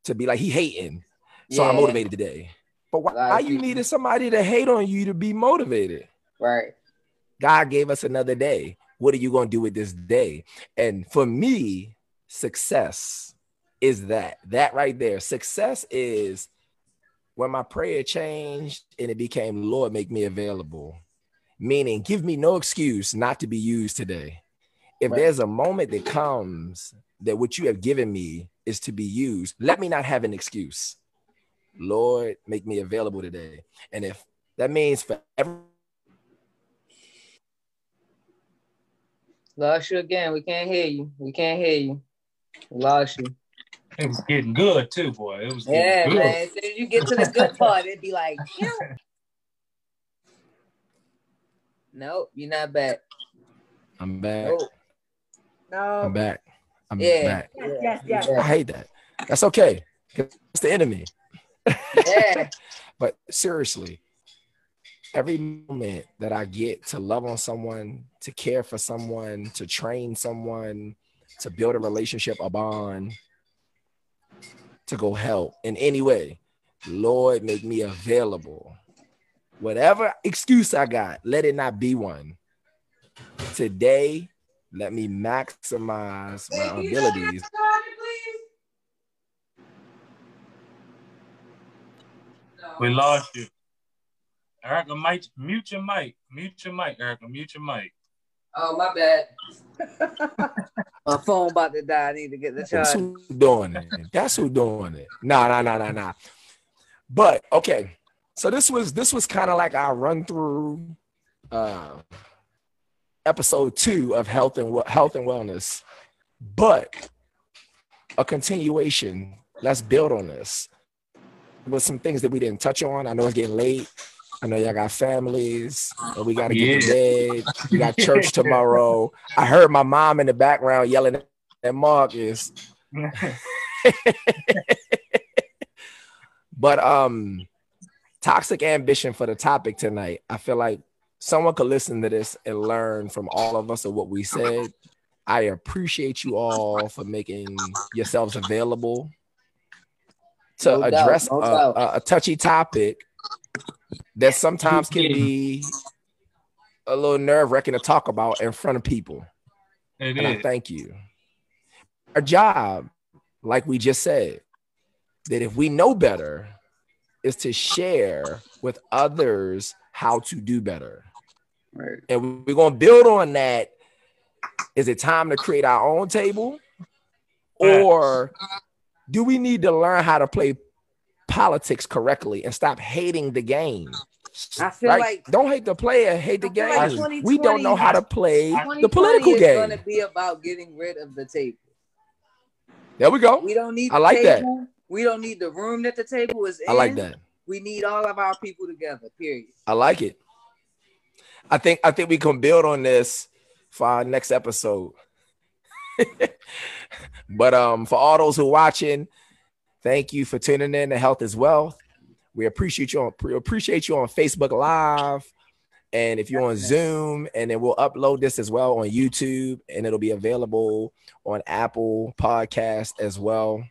to be like, he hating. So yeah. I'm motivated today. But why, why you needed somebody to hate on you to be motivated? Right. God gave us another day. What are you going to do with this day? And for me, success is that. That right there. Success is when my prayer changed and it became, Lord, make me available. Meaning, give me no excuse not to be used today. If right. there's a moment that comes that what you have given me is to be used, let me not have an excuse. Lord, make me available today. And if that means for every Lost you again. We can't hear you. We can't hear you. We lost you. It was getting good too, boy. It was yeah, good. man. As soon as you get to the good part, it'd be like, nope, you're not back. I'm back. Nope. No. I'm back. I'm yeah. back. Yes, yes, yes. I hate that. That's okay. It's the enemy. Yeah. but seriously, every moment that I get to love on someone, to care for someone, to train someone, to build a relationship, a bond, to go help in any way, Lord, make me available. Whatever excuse I got, let it not be one. Today, let me maximize my abilities. We lost you. Erica, mic, mute your mic. Mute your mic, Erica. Mute your mic. Oh, my bad. my phone about to die. I need to get the charge. That's who doing it. That's who doing it. Nah, nah, nah, nah, nah. But okay. So this was this was kind of like our run through uh episode two of health and health and wellness, but a continuation. Let's build on this with some things that we didn't touch on. I know it's getting late. I know y'all got families, but we got to get yeah. to bed. We got church tomorrow. I heard my mom in the background yelling at Marcus. but um, toxic ambition for the topic tonight. I feel like someone could listen to this and learn from all of us of what we said. I appreciate you all for making yourselves available to no address doubt, no a, a, touchy topic that sometimes can be a little nerve wracking to talk about in front of people. It and is. I thank you. Our job, like we just said, that if we know better, is to share with others how to do better. Right. And we're going to build on that. Is it time to create our own table? Or do we need to learn how to play politics correctly and stop hating the game? I feel right? like don't hate the player, hate the game. Like we don't know how to play the political game. It's going to be about getting rid of the table. There we go. We don't need. I like table. that. We don't need the room that the table is in. I like that. We need all of our people together. Period. I like it. I think I think we can build on this for our next episode. but um, for all those who are watching, thank you for tuning in to Health is Wealth. We appreciate you on appreciate you on Facebook Live. And if you're on Zoom, and then we'll upload this as well on YouTube, and it'll be available on Apple Podcast as well.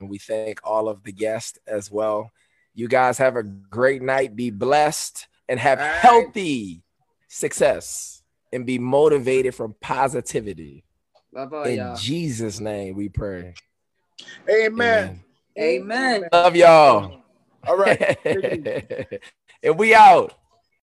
And we thank all of the guests as well. You guys have a great night. Be blessed and have right. healthy success and be motivated from positivity. Bye-bye, In y'all. Jesus' name we pray. Amen. Amen. Love y'all. All right. and we out.